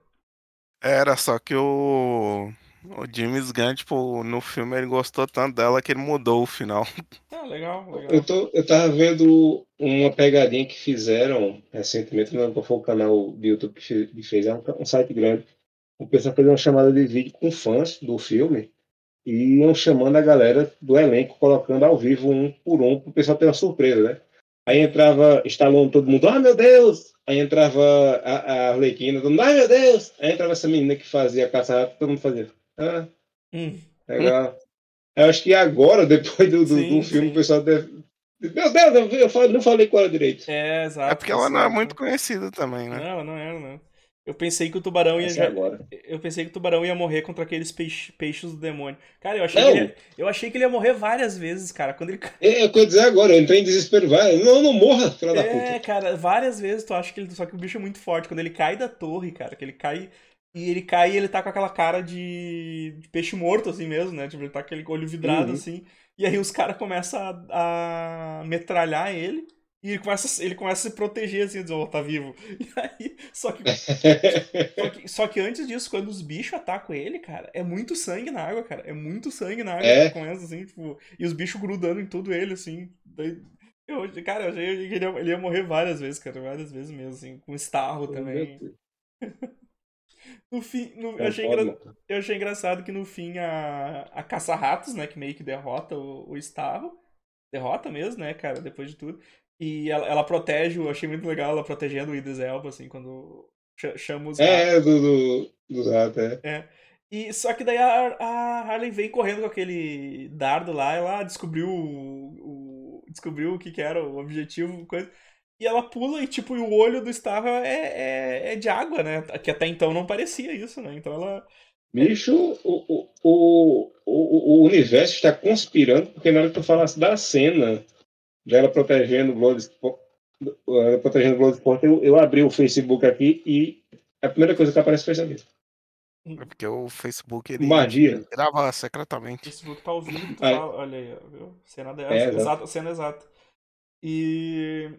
S3: Era, só que o. O James Gunn, tipo, no filme ele gostou tanto dela que ele mudou o final.
S1: Ah, legal, legal.
S2: Eu, tô, eu tava vendo uma pegadinha que fizeram recentemente, não foi o canal do YouTube que fe- que fez, é um, um site grande. O pessoal fez uma chamada de vídeo com fãs do filme e iam chamando a galera do elenco, colocando ao vivo um por um, pro pessoal ter uma surpresa, né? Aí entrava Stallone, todo mundo, ah, meu Deus! Aí entrava a, a Arlequina, todo mundo, ai, meu Deus! Aí entrava essa menina que fazia caça todo mundo fazia, ah,
S1: Hum,
S2: legal. Eu acho que agora, depois do, do,
S1: Sim,
S2: do filme,
S1: sim.
S2: o pessoal deve, Meu Deus, eu, falei- não falei qual era direito.
S1: É, exato.
S3: É porque ela não é muito conhecida também, né?
S1: Não, não era, não. Eu pensei que o tubarão ia. Já-
S2: é agora.
S1: Eu pensei que o tubarão ia morrer contra aqueles peixe- peixes do demônio. Cara, eu achei,
S2: Não.
S1: que ele ia, eu achei que ele ia morrer várias vezes, cara. Quando ele.
S2: É, é eu ia dizer agora, eu entrei em desespero. Vai, não, não morra, filha da
S1: É,
S2: puta.
S1: cara, várias vezes tu acha que ele. Só que o bicho é muito forte. Quando ele cai da torre, cara, que ele cai. E ele cai e ele tá com aquela cara de, de peixe morto, assim mesmo, né? Tipo, ele tá com aquele olho vidrado,
S2: Uhum.
S1: assim. E aí os caras começam a, a metralhar ele. E ele começa, ele começa a se proteger, assim, dizer, ó, tá vivo. E aí, só que, só que. Só que antes disso, quando os bichos atacam ele, cara, é muito sangue na água, cara. É muito sangue na água
S2: É.
S1: que começa, assim, tipo. E os bichos grudando em tudo ele, assim. Daí, eu, cara, eu achei que ele ia, ele ia morrer várias vezes, cara. Várias vezes mesmo, assim. Com estarro também. No fim, no- eu, achei engra- eu achei engraçado que no fim a, a Caça-Ratos, né, que meio que derrota o, o Starro. Derrota mesmo, né, cara, depois de tudo. E ela, ela protege, eu achei muito legal ela protegendo o Idris Elba, assim, quando cha- chama os.
S2: É, do, do, do rato, é.
S1: E só que daí a, a Harley vem correndo com aquele dardo lá, ela descobriu o, o- descobriu o que, que era o objetivo, coisa. E ela pula e tipo, o olho do Starro é, é, é de água, né? Que até então não parecia isso, né? Então ela
S2: Bicho, o, o, o, o, o universo está conspirando, porque na hora que tu falasse da cena dela protegendo o Bloodsport, protegendo o Bloodsport, eu, eu abri o Facebook aqui e a primeira coisa que aparece foi essa aqui.
S3: É porque o Facebook ele
S2: Magia.
S3: grava
S1: O
S3: secretamente.
S1: Facebook tá ouvindo, fala, olha aí, viu? Cena dessa,
S2: É, exato.
S1: exata, cena exata. E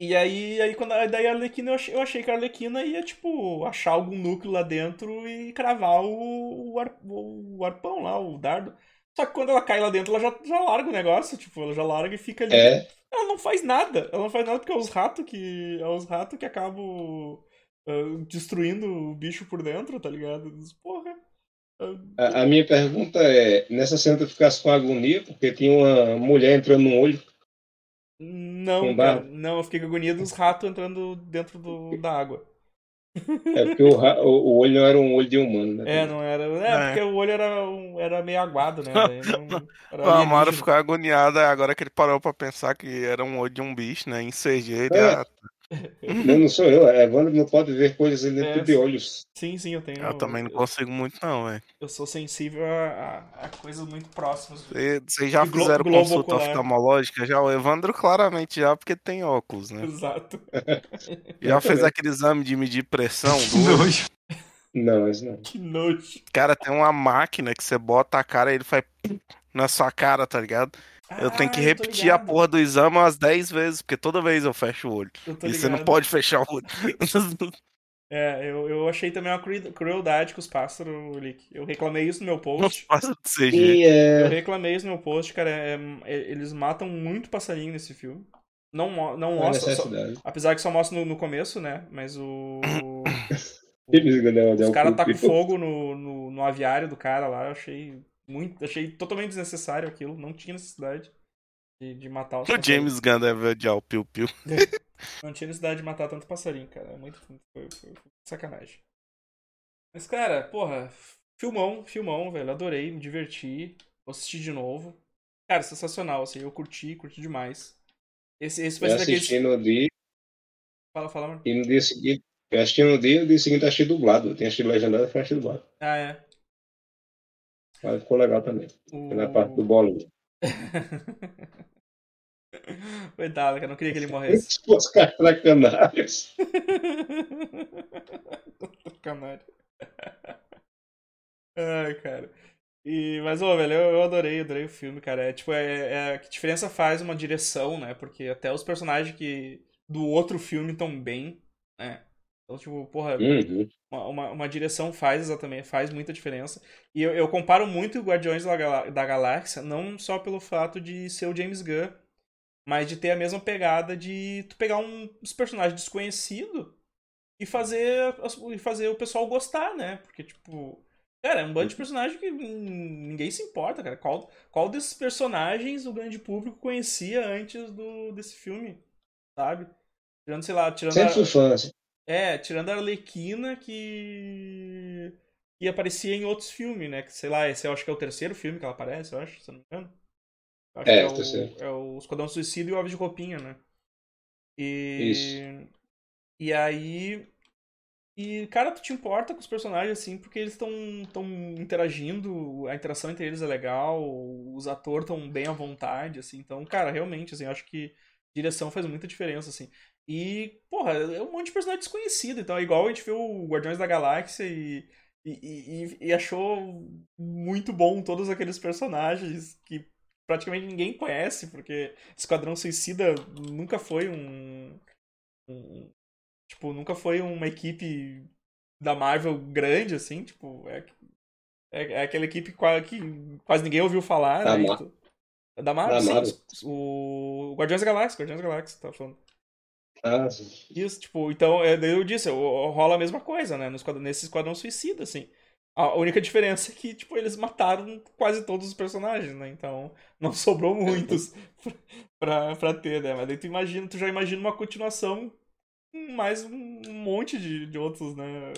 S1: e aí, aí quando a- daí a Arlequina, eu achei, eu achei que a Arlequina ia, tipo, achar algum núcleo lá dentro e cravar o, o, ar- o arpão lá, o dardo. Só que quando ela cai lá dentro, ela já, já larga o negócio, tipo, ela já larga e fica ali.
S2: É,
S1: Ela não faz nada. Ela não faz nada porque é os ratos que. É os ratos que acabam ah, destruindo o bicho por dentro, tá ligado? Porra. ah,
S2: a, a minha pergunta é, nessa cena tu ficasse com agonia, porque tinha uma mulher entrando no olho,
S1: Não,
S2: Com
S1: cara,
S2: barro?
S1: não, eu fiquei com agonia dos ratos entrando dentro do, da água.
S2: é porque o, o, olho não era um olho de humano, né?
S1: É, não era. É,
S3: É.
S1: porque o olho era, um- era meio aguado, né? Não- era
S3: O Amaro
S1: alienígena.
S3: ficou agoniado agora que ele parou pra pensar que era um olho de um bicho, né? Em CG, ele
S2: É.
S3: ah,
S2: Não, não sou eu, a Evandro não pode ver coisas dentro
S1: É,
S2: de olhos.
S1: Sim, sim, eu tenho.
S3: eu também não
S1: eu,
S3: consigo muito, não, velho.
S1: eu sou sensível a, a, a coisas muito próximas.
S3: Cê- Vocês já
S1: glo-
S3: fizeram
S1: globo
S3: consulta
S1: ocular.
S3: oftalmológica? Já o Evandro claramente já, porque tem óculos, né?
S1: Exato.
S3: Já fez aquele exame de medir pressão do olho?
S2: Não, isso não.
S1: Que nojo.
S3: Cara, tem uma máquina que você bota a cara e ele faz na sua cara, tá ligado? Eu tenho que
S1: Ah,
S3: repetir a
S1: ligado,
S3: porra do exame umas 10 vezes, porque toda vez eu fecho o olho. E você não
S1: ligado.
S3: pode fechar o olho.
S1: É, eu, eu achei também uma cru- crueldade com os pássaros, Lick. Eu reclamei isso no meu post.
S3: de CG.
S2: E
S1: Eu
S2: é,
S1: reclamei isso no meu post, cara. é- é- eles matam muito passarinho nesse filme. Não, não mostra. só- apesar que só mostra no, no começo, né? Mas o.
S2: Eles ganham-
S1: Os caras
S2: cu-
S1: tacam fogo no, no, no aviário do cara lá. Eu achei muito. Achei totalmente desnecessário aquilo. Não tinha necessidade de, de matar os
S3: O
S1: passarinhos.
S3: James Gunn deve odiar o Piu Piu.
S1: Não tinha necessidade de matar tanto passarinho, cara. É muito. Foi, foi- foi sacanagem. Mas, cara, porra, filmão, filmão, velho. Adorei, me diverti. Vou assistir de novo. Cara, sensacional, assim. Eu curti, curti demais. Esse, esse vai
S2: Eu
S1: ser daqueles.
S2: no dia
S1: Fala, fala, mano.
S2: e no dia seguinte. Eu assisti no dia e no dia seguinte eu achei dublado. Eu tinha assistido legendado e foi achei dublado.
S1: Ah, é.
S2: Mas ficou legal também. Na parte do Bollywood.
S1: Coitado, cara. Eu não queria que ele morresse.
S2: Se fosse castracanários.
S1: Sacanagem. Ai, cara. E, mas, ô, velho, eu, eu adorei, adorei o filme, cara. É, tipo, é, é- que diferença faz uma direção, né? Porque até os personagens que do outro filme estão bem, né? Então, tipo, porra,
S2: Uhum.
S1: uma, uma, uma direção faz exatamente, faz muita diferença. E eu, eu comparo muito o Guardiões da, Galá- da Galáxia, não só pelo fato de ser o James Gunn, mas de ter a mesma pegada de tu pegar um, uns personagens desconhecidos e fazer, e fazer o pessoal gostar, né? Porque, tipo, cara, é um bando de personagem que hum, ninguém se importa, cara. Qual, qual desses personagens o grande público conhecia antes do, desse filme, sabe? Tirando, sei lá, tirando
S2: Sempre
S1: a-
S2: fui fã.
S1: É, tirando a Arlequina que. que aparecia em outros filmes, né? Que, sei lá, esse eu acho que é o terceiro filme que ela aparece, eu acho, se não me engano. Acho
S2: É,
S1: que é, o, é o Esquadrão Suicida e o Ave de Roupinha, né? E.
S2: Isso.
S1: E aí. E, cara, tu te importa com os personagens, assim, porque eles estão tão interagindo, a interação entre eles é legal, os atores estão bem à vontade, assim. Então, cara, realmente, assim, acho que direção faz muita diferença, assim. E, porra, é um monte de personagem desconhecido. Então é igual a gente viu o Guardiões da Galáxia e, e, e, e achou muito bom todos aqueles personagens que praticamente ninguém conhece, porque Esquadrão Suicida nunca foi um, um- Tipo, nunca foi uma equipe da Marvel grande, assim, tipo, é, é, é aquela equipe que quase ninguém ouviu falar,
S2: Da
S1: né?
S2: Mar-
S1: Então- da Marvel,
S2: Da
S1: sim,
S2: Marvel.
S1: o Guardiões da Galáxia, Guardiões da Galáxia, tá falando.
S2: Ah.
S1: Isso, tipo, então, é, eu disse, rola a mesma coisa, né? No esquadrão, nesse Esquadrão Suicida, assim. A única diferença é que, tipo, eles mataram quase todos os personagens, né? Então, não sobrou muitos pra, pra ter, né? Mas daí tu imagina, tu já imagina uma continuação com mais um monte de, de outros, né?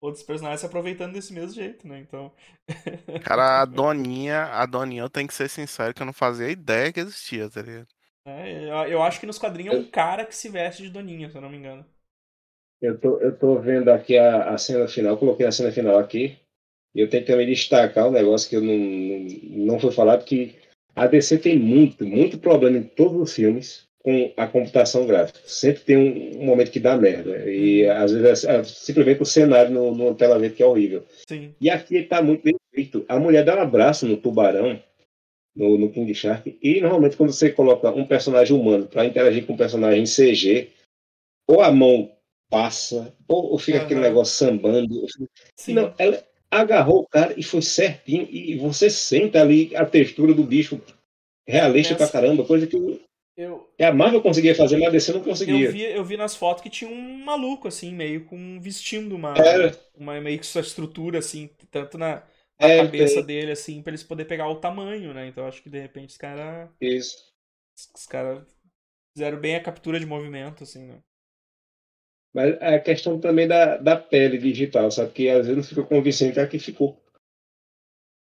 S1: Outros personagens se aproveitando desse mesmo jeito, né? Então.
S3: Cara, a Doninha, a Doninha, eu tenho que ser sincero que eu não fazia ideia que existia, tá ligado?
S1: É, eu, eu acho que nos quadrinhos é um cara que se veste de Doninha, se eu não me engano.
S2: Eu tô, eu tô vendo aqui a, a cena final, coloquei a cena final aqui, e eu tenho que também destacar um negócio que eu não, não, não foi falado, que a DC tem muito, muito problema em todos os filmes com a computação gráfica. Sempre tem um, um momento que dá merda. E às vezes é, é simplesmente o cenário no, no tela verde que é horrível.
S1: Sim.
S2: E aqui tá muito bem feito. A mulher dá um abraço no tubarão, no, no King Shark, e normalmente quando você coloca um personagem humano para interagir com um personagem CG, ou a mão passa, ou, ou fica aquele
S1: Aham.
S2: negócio sambando.
S1: Sim.
S2: Não, ela agarrou o cara e foi certinho, e você sente ali a textura do bicho realista
S1: Essa-
S2: pra caramba, coisa que
S1: Eu,
S2: a Marvel conseguia fazer, mas a DC não conseguia.
S1: Eu vi, eu vi nas fotos que tinha um maluco, assim, meio com. vestindo uma.
S2: Era.
S1: uma meio que sua estrutura, assim, tanto na, na
S2: É,
S1: cabeça dele, assim, pra eles poderem pegar o tamanho, né? Então acho que de repente os caras.
S2: Isso.
S1: Os caras fizeram bem a captura de movimento, assim, né?
S2: Mas é a questão também da, da pele digital, sabe? Que às vezes não fica convincente, é que ficou.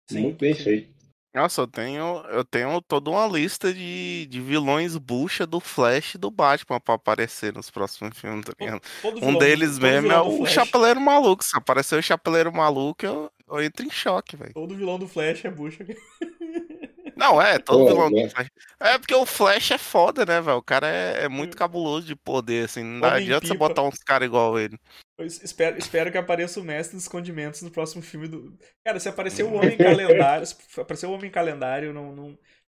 S1: Sim,
S2: Muito bem
S1: sim.
S2: feito.
S3: Nossa, eu tenho, eu tenho toda uma lista de, de vilões bucha do Flash e do Batman pra aparecer nos próximos filmes, tá ligado?
S1: Todo
S3: Um
S1: vilão
S3: deles mesmo é o
S1: Flash-
S3: Chapeleiro Maluco. Se aparecer o Chapeleiro Maluco, eu, eu entro em choque, velho.
S1: Todo vilão do Flash é bucha.
S3: Não, é, todo
S2: Pô,
S3: vilão
S2: né?
S3: do Flash. É porque o Flash é foda, né, velho? O cara é, é muito cabuloso de poder, assim. Não
S1: Homem
S3: adianta você
S1: pipa.
S3: botar uns caras igual ele.
S1: Eu espero, espero que apareça o Mestre dos Escondimentos no próximo filme do. Cara, se aparecer o Homem Calendário, se aparecer o Homem Calendário, não. não...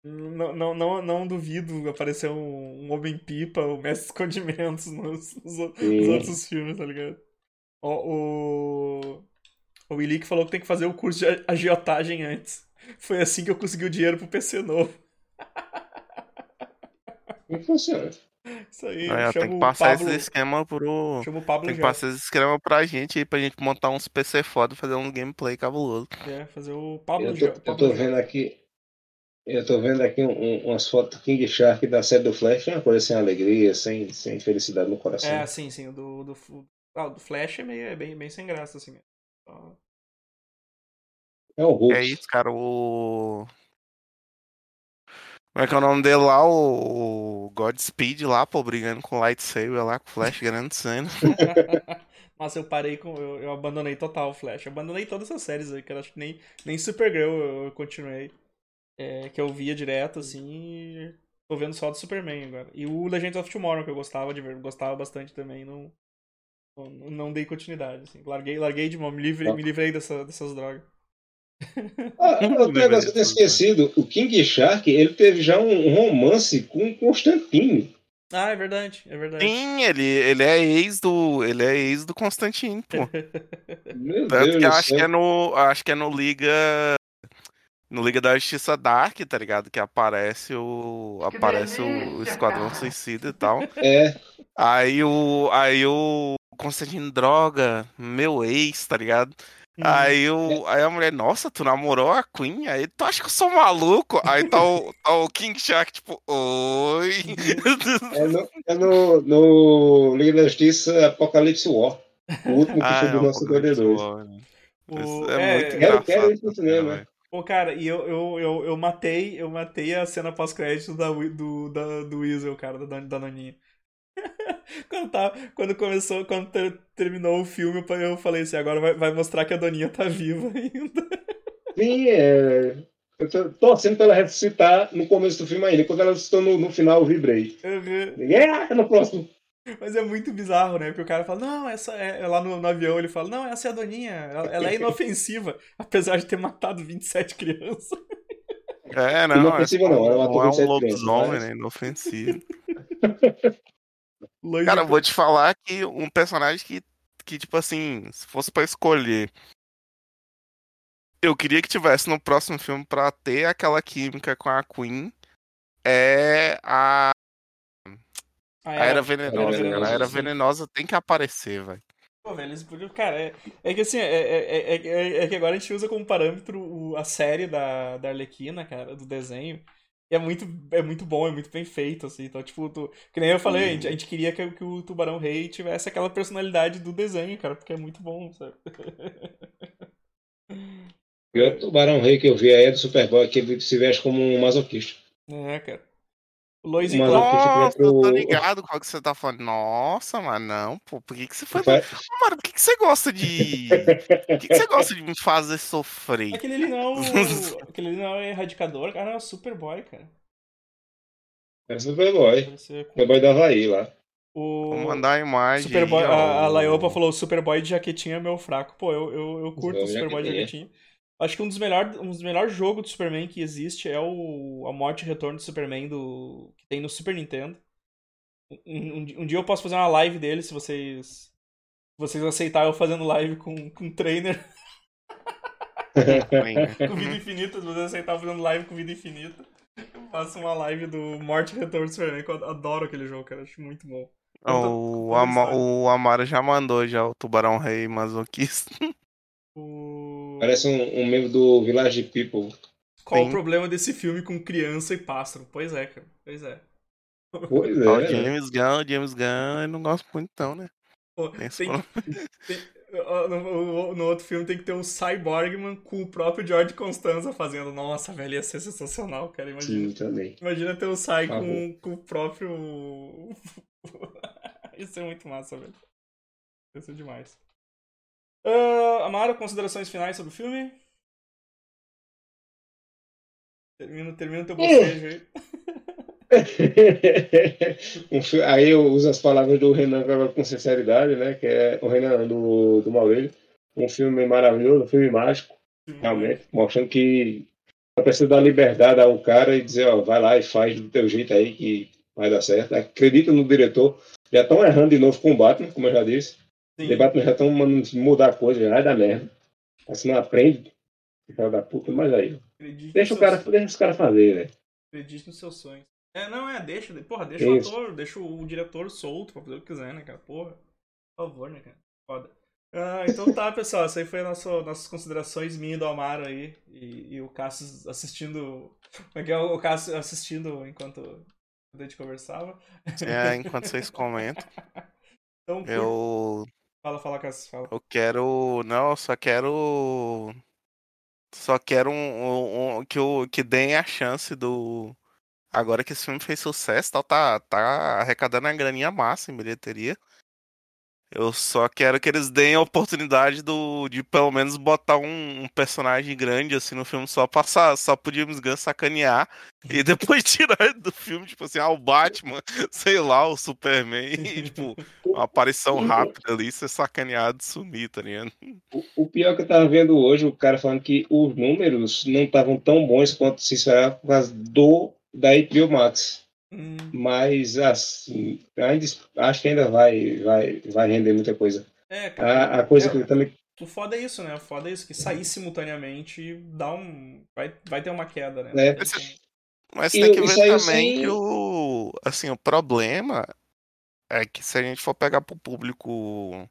S1: Não, não, não, não duvido aparecer um, um Homem Pipa, o Mestre dos Escondimentos nos, nos, nos outros filmes, tá ligado? O, o, o Willi que falou que tem que fazer o curso de agiotagem antes. Foi assim que eu consegui o dinheiro pro PC novo.
S2: Não funciona.
S1: Isso aí,
S3: Aí, ó, tem que
S1: o
S3: passar
S1: Pablo,
S3: esse esquema pro.
S1: chama o Pablo
S3: Tem que
S1: já.
S3: passar esse esquema pra gente aí, pra gente montar uns PC foda e fazer um gameplay cabuloso.
S1: É, fazer o Pablo
S2: Eu
S1: já.
S2: tô, eu tô vendo aqui. Eu tô vendo aqui um- um- umas fotos do King Shark da série do Flash, é uma coisa sem alegria, sem, sem felicidade no coração.
S1: É, sim, sim. O do, do, ah, o do Flash é, meio, é bem, bem sem graça, assim.
S2: É um Hulk.
S3: É isso, cara, o. Como é que é o nome dele lá? O o Godspeed lá, pô, brigando com o Lightsaber lá, com o Flash grande cena.
S1: Nossa, eu parei com. Eu, eu abandonei total o Flash. Eu abandonei todas essas séries aí, que eu acho que nem, nem Supergirl eu, eu continuei. É, que eu via direto, assim. E tô vendo só do Superman agora. E o Legends of Tomorrow, que eu gostava de ver, gostava bastante também, não. Não, não dei continuidade, assim. Larguei, larguei de mão, me livrei, me livrei dessa, dessas drogas.
S2: Ah, eu tinha esquecido, o King Shark, ele teve já um romance com Constantine.
S1: Ah, é verdade, é verdade.
S3: Sim, ele, ele é ex do. Ele é ex do Constantine, pô.
S2: Meu
S3: Tanto
S2: Deus
S3: que acho que é
S2: céu.
S3: no. Acho que é no Liga. No Liga da Justiça Dark, tá ligado? Que aparece o.
S5: Que
S3: Aparece o Esquadrão
S5: cara.
S3: Suicida e tal.
S2: É,
S3: Aí o. Aí o Constantino droga, meu ex, tá ligado?
S1: Hum.
S3: Aí, o, aí a mulher, nossa, tu namorou a Queen? Aí tu acha que eu sou maluco? Aí tá o, tá o King Shark, tipo, oi.
S2: é, no, é no, no Liga da Justiça Apocalipse War. O último que
S3: Ah,
S2: foi
S3: é
S2: do
S3: o
S2: nosso
S3: Apocalipse
S2: 52.
S3: War, né?
S1: O-
S3: É, muito
S1: é,
S3: engraçado.
S2: quero ir pro
S3: essa
S2: cinema.
S3: cena, velho.
S1: Pô, cara, e eu, eu, eu, eu matei, eu matei a cena pós-crédito da, do, da, do Weasel, cara, da, da Naninha. Quando, tá, quando começou, quando ter- terminou o filme, eu falei assim, agora vai, vai mostrar que a Doninha tá viva ainda.
S2: Sim, é. Eu tô torcendo pra ela ressuscitar no começo do filme ainda. Quando ela ressuscitou no, no final, eu vibrei.
S1: Uhum.
S2: É, no próximo.
S1: Mas é muito bizarro, né? Porque o cara fala, não, essa é. é Lá no, no avião ele fala, não, essa é a Doninha, ela, ela é inofensiva, apesar de ter matado 27 crianças.
S3: É, não.
S2: Inofensiva não, ela
S3: não
S2: matou
S3: é um
S2: 27 crianças,
S3: lobisomem,
S2: mas-
S3: né? Inofensivo. Cara, eu vou te falar que um personagem que, que, tipo assim, se fosse pra escolher, eu queria que tivesse no próximo filme pra ter aquela química com a Queen, é a,
S1: Ah,
S3: a
S1: ela-
S3: Era Venenosa,
S2: Venenosa,
S3: cara. A Era. Venenosa tem que aparecer, velho.
S1: Pô, velho, eles podiam. Cara, é, é que assim, é, é, é, é- é que agora a gente usa como parâmetro o- a série da, da Arlequina, cara, do desenho. É muito, é muito bom, é muito bem feito, assim. Então, tipo, tu, que nem eu falei, a gente, a gente queria que, que o Tubarão Rei tivesse aquela personalidade do desenho, cara, porque é muito bom, sabe?
S2: O tubarão rei que eu vi aí é do Superboy, que ele se veste como um masoquista.
S1: É, cara. O Lois e Clark.
S3: Nossa, eu tô ligado qual que você tá falando. Nossa, mas não, pô, por que, que você foi.
S2: Vai-
S3: Mano, por que, que você gosta de. Por que, que você gosta de me fazer sofrer?
S1: Aquele ali não é o. Aquele ali não é o erradicador, cara, é o Superboy, cara.
S2: É Superboy.
S1: Ser com-
S2: Superboy do Havaí lá.
S1: O...
S3: Vou mandar a imagem.
S1: Superboy, a, a Laiopa falou: Superboy de jaquetinha é meu fraco. Pô, eu, eu, eu curto o
S2: Superboy de
S1: Superboy de
S2: jaquetinha.
S1: Acho que um dos melhores um dos melhores jogos do Superman que existe é o A Morte e Retorno do Superman do que tem no Super Nintendo. Um, um um dia eu posso fazer uma live dele se vocês se vocês aceitarem eu fazendo live com, com trainer com vida infinita. Se vocês aceitarem fazendo live com vida infinita, eu faço uma live do Morte e Retorno do Superman, que eu adoro aquele jogo, cara. Acho muito bom.
S3: O,
S1: Conta a
S3: Ama-
S1: história.
S3: o Amaro já mandou já o Tubarão Rei masoquista.
S1: O...
S2: Parece um, um membro do Village People.
S1: Qual
S3: Sim.
S1: o problema desse filme com criança e pássaro? Pois é, cara. Pois é.
S2: Pois
S3: Ó, o
S2: é, né?
S3: James Gunn, o James Gunn, eu não gosto muito então, né?
S1: Pô,
S3: Tem
S1: tem- no, no outro filme tem que ter um Cyborgman com o próprio George Constanza fazendo. Nossa, velho, ia ser sensacional, cara. Imagina,
S2: Sim, também.
S1: imagina ter o Cy com, com o próprio. Isso é muito massa, velho. Isso é demais. Amaro, considerações finais sobre o filme? Termina, termina teu bocejo aí.
S2: Aí eu uso as palavras do Renan agora com sinceridade, né? Que é o Renan do, do Maurílio. Um filme maravilhoso, um filme mágico, realmente, mostrando que só precisa dar liberdade ao cara e dizer, ó, vai lá e faz do teu jeito aí que vai dar certo. Acredita no diretor. Já estão errando de novo com o Batman, como eu já disse.
S1: Sim.
S2: O Batman já estão mandando mudar a coisa, já vai dar merda. Se não aprende, filho da puta, mas aí.
S1: Acredite
S2: Deixa, o cara, deixa os caras fazer, velho.
S1: Acredite nos seus sonhos. É, não, é, deixa. Porra, deixa o
S2: Isso.
S1: ator, deixa o diretor solto pra fazer o que quiser, né, cara? Porra. Por favor, né, cara? Foda. Ah, então tá, pessoal. Essa aí foi a nossa, nossas considerações minha e do Amaro aí. E, e o Cássio assistindo. Como é que é? O Cássio assistindo enquanto a gente conversava.
S3: É, enquanto vocês comentam,
S1: Então,
S3: eu,
S1: fala, fala, Cássio, fala.
S3: eu quero. Não, eu só quero. Só quero um, um- um- que, o, que deem a chance do. Agora que esse filme fez sucesso, tal, tá, tá arrecadando uma graninha massa em bilheteria. Eu só quero que eles deem a oportunidade do, de pelo menos botar um, um personagem grande assim no filme só passar, só pro James Gunn sacanear e depois tirar ele do filme, tipo assim, ah, o Batman, sei lá, o Superman, e, tipo, uma aparição rápida ali, ser sacaneado e sumir, tá ligado?
S2: O, o pior que eu tava vendo hoje, o cara falando que os números não estavam tão bons quanto se esperava por causa do da HBO Max.
S1: Hum,
S2: Mas assim, ainda, acho que ainda vai, vai, vai render muita coisa.
S1: é, cara.
S2: A, a coisa
S1: é,
S2: que eu também.
S1: O foda é isso, né? O foda é isso, que sair simultaneamente dá um. Vai, vai ter uma queda, né?
S2: É.
S3: Mas tem que ver também que o. Assim, o problema é que se a gente for pegar pro público.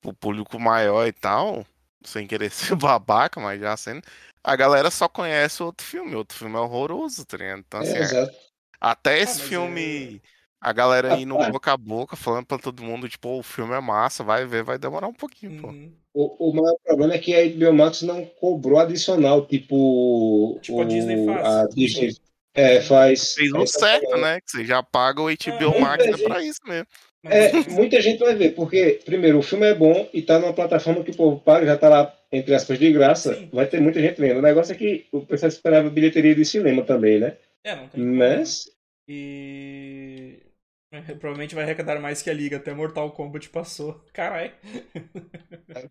S3: pro público maior e tal, sem querer ser babaca, mas já sendo. A galera só conhece o outro filme. O outro filme é horroroso, tá ligado? Então, assim,
S2: É, exato.
S3: Até esse
S1: mas
S3: filme A galera aí no
S2: Rapaz.
S3: boca a boca, falando pra todo mundo, tipo, "Ô, o filme é massa, vai ver, vai demorar um pouquinho, pô.
S1: Uhum.
S2: O, o maior problema é que a HBO Max não cobrou adicional, tipo.
S1: Tipo a
S2: o-
S1: Disney faz.
S2: A Disney é, faz.
S3: Fez o
S2: é,
S3: certo, né? Que você já paga o HBO
S1: É,
S3: Max, é
S2: muita
S3: pra isso mesmo.
S2: É, muita gente vai ver, porque, primeiro, o filme é bom e tá numa plataforma que o povo paga, já tá lá, entre aspas, de graça.
S1: Sim.
S2: Vai ter muita gente vendo. O negócio é que o pessoal esperava bilheteria de cinema também, né?
S1: É, não tem como?
S2: Mas.
S1: E. é, Provavelmente vai arrecadar mais que a Liga, até Mortal Kombat passou. Caralho.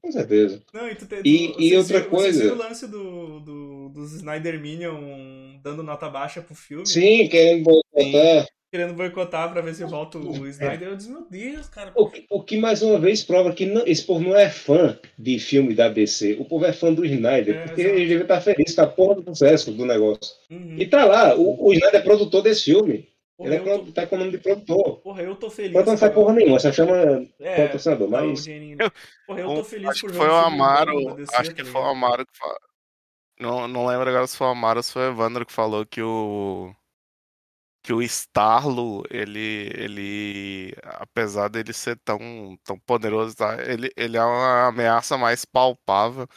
S2: Com certeza.
S1: Não, e tu tem.
S2: E-
S1: tu-
S2: e outra
S1: Vocês
S2: coisa-
S1: viram o lance do, do, dos Snyder Minion dando nota baixa pro filme?
S2: Sim, querendo boicotar.
S1: Querendo boicotar pra ver se volta o Snyder. Eu disse, meu Deus, cara.
S2: O que, o que mais uma vez prova que não- esse povo não é fã de filme da DC. O povo é fã do Snyder,
S1: É,
S2: porque
S1: exato.
S2: ele deve estar feliz com a porra do sucesso do negócio.
S1: Uhum.
S2: E tá lá, o, o Snyder é produtor desse filme.
S1: Porra,
S2: Ele é
S1: eu tô,
S2: tá com o nome de produtor.
S1: porra, eu tô feliz.
S2: Pode não
S1: cara.
S2: porra nenhuma, só chama
S1: É,
S2: patrocinador, mas.
S1: dinheirinho. Porra, eu tô feliz
S3: acho
S1: por
S3: que
S1: ver
S3: foi o Amaro, acho que
S1: tá
S3: foi o? Amaro que falou. Não, não lembro agora se foi o Amaro ou se foi o Evandro que falou que o que o Starlo, ele ele apesar dele ser tão tão poderoso, tá? ele ele é uma ameaça mais palpável.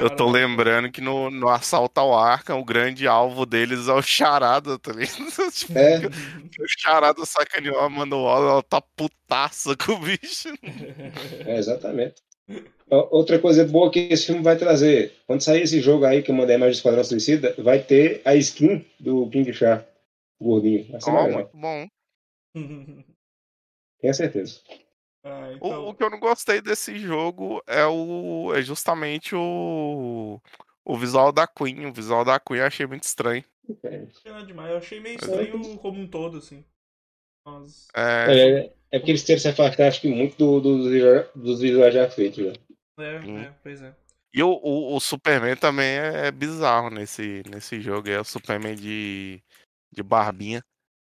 S3: Eu tô lembrando que no, no assalto ao Arkham, o grande alvo deles é o Charada, tá ligado? Tipo,
S2: É.
S3: O Charada sacaneou a Manuola, ela tá putaça com o bicho.
S2: É, exatamente. Outra coisa boa que esse filme vai trazer, quando sair esse jogo aí que eu mandei mais do Esquadrão Suicida, vai ter a skin do King Shark, gordinho. Vai ser legal,
S3: muito bom.
S2: tenho certeza.
S1: ah,
S3: O,
S1: então,
S3: o que eu não gostei desse jogo é o é justamente o o visual da Queen. O visual da Queen eu achei muito estranho.
S2: É,
S1: não é demais. Eu achei meio
S3: É.
S1: estranho como um todo, assim. Mas...
S3: É,
S2: é, é porque eles querem se afastar, acho que muito do- do- dos visuais- já feitos. Já.
S1: É,
S3: Hum.
S1: é, pois é.
S3: E o, o, o Superman também é, é bizarro nesse, nesse jogo. É o Superman de, de barbinha.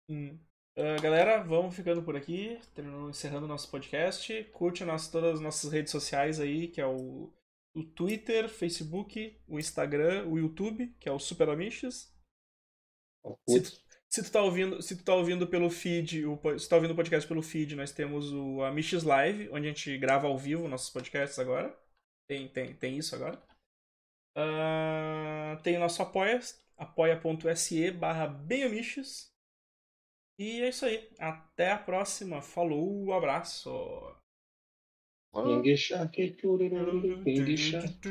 S1: Hum. Ah, galera, vamos ficando por aqui, terminando, encerrando nosso podcast. Curte nas, todas as nossas redes sociais aí, que é o, o Twitter, Facebook, o Instagram, o YouTube, que é o Super Amiches. Se tu, se tu tá ouvindo, se tu tá ouvindo pelo feed, o, se tu tá ouvindo o podcast pelo feed, nós temos o Amiches Live, onde a gente grava ao vivo nossos podcasts agora. Tem, tem, tem isso agora. Ah, tem o nosso apoia, apoia.se barra bemamiches. E é isso aí. Até a próxima. Falou, abraço.
S2: King Shark.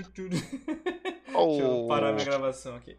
S1: Deixa eu parar minha gravação aqui.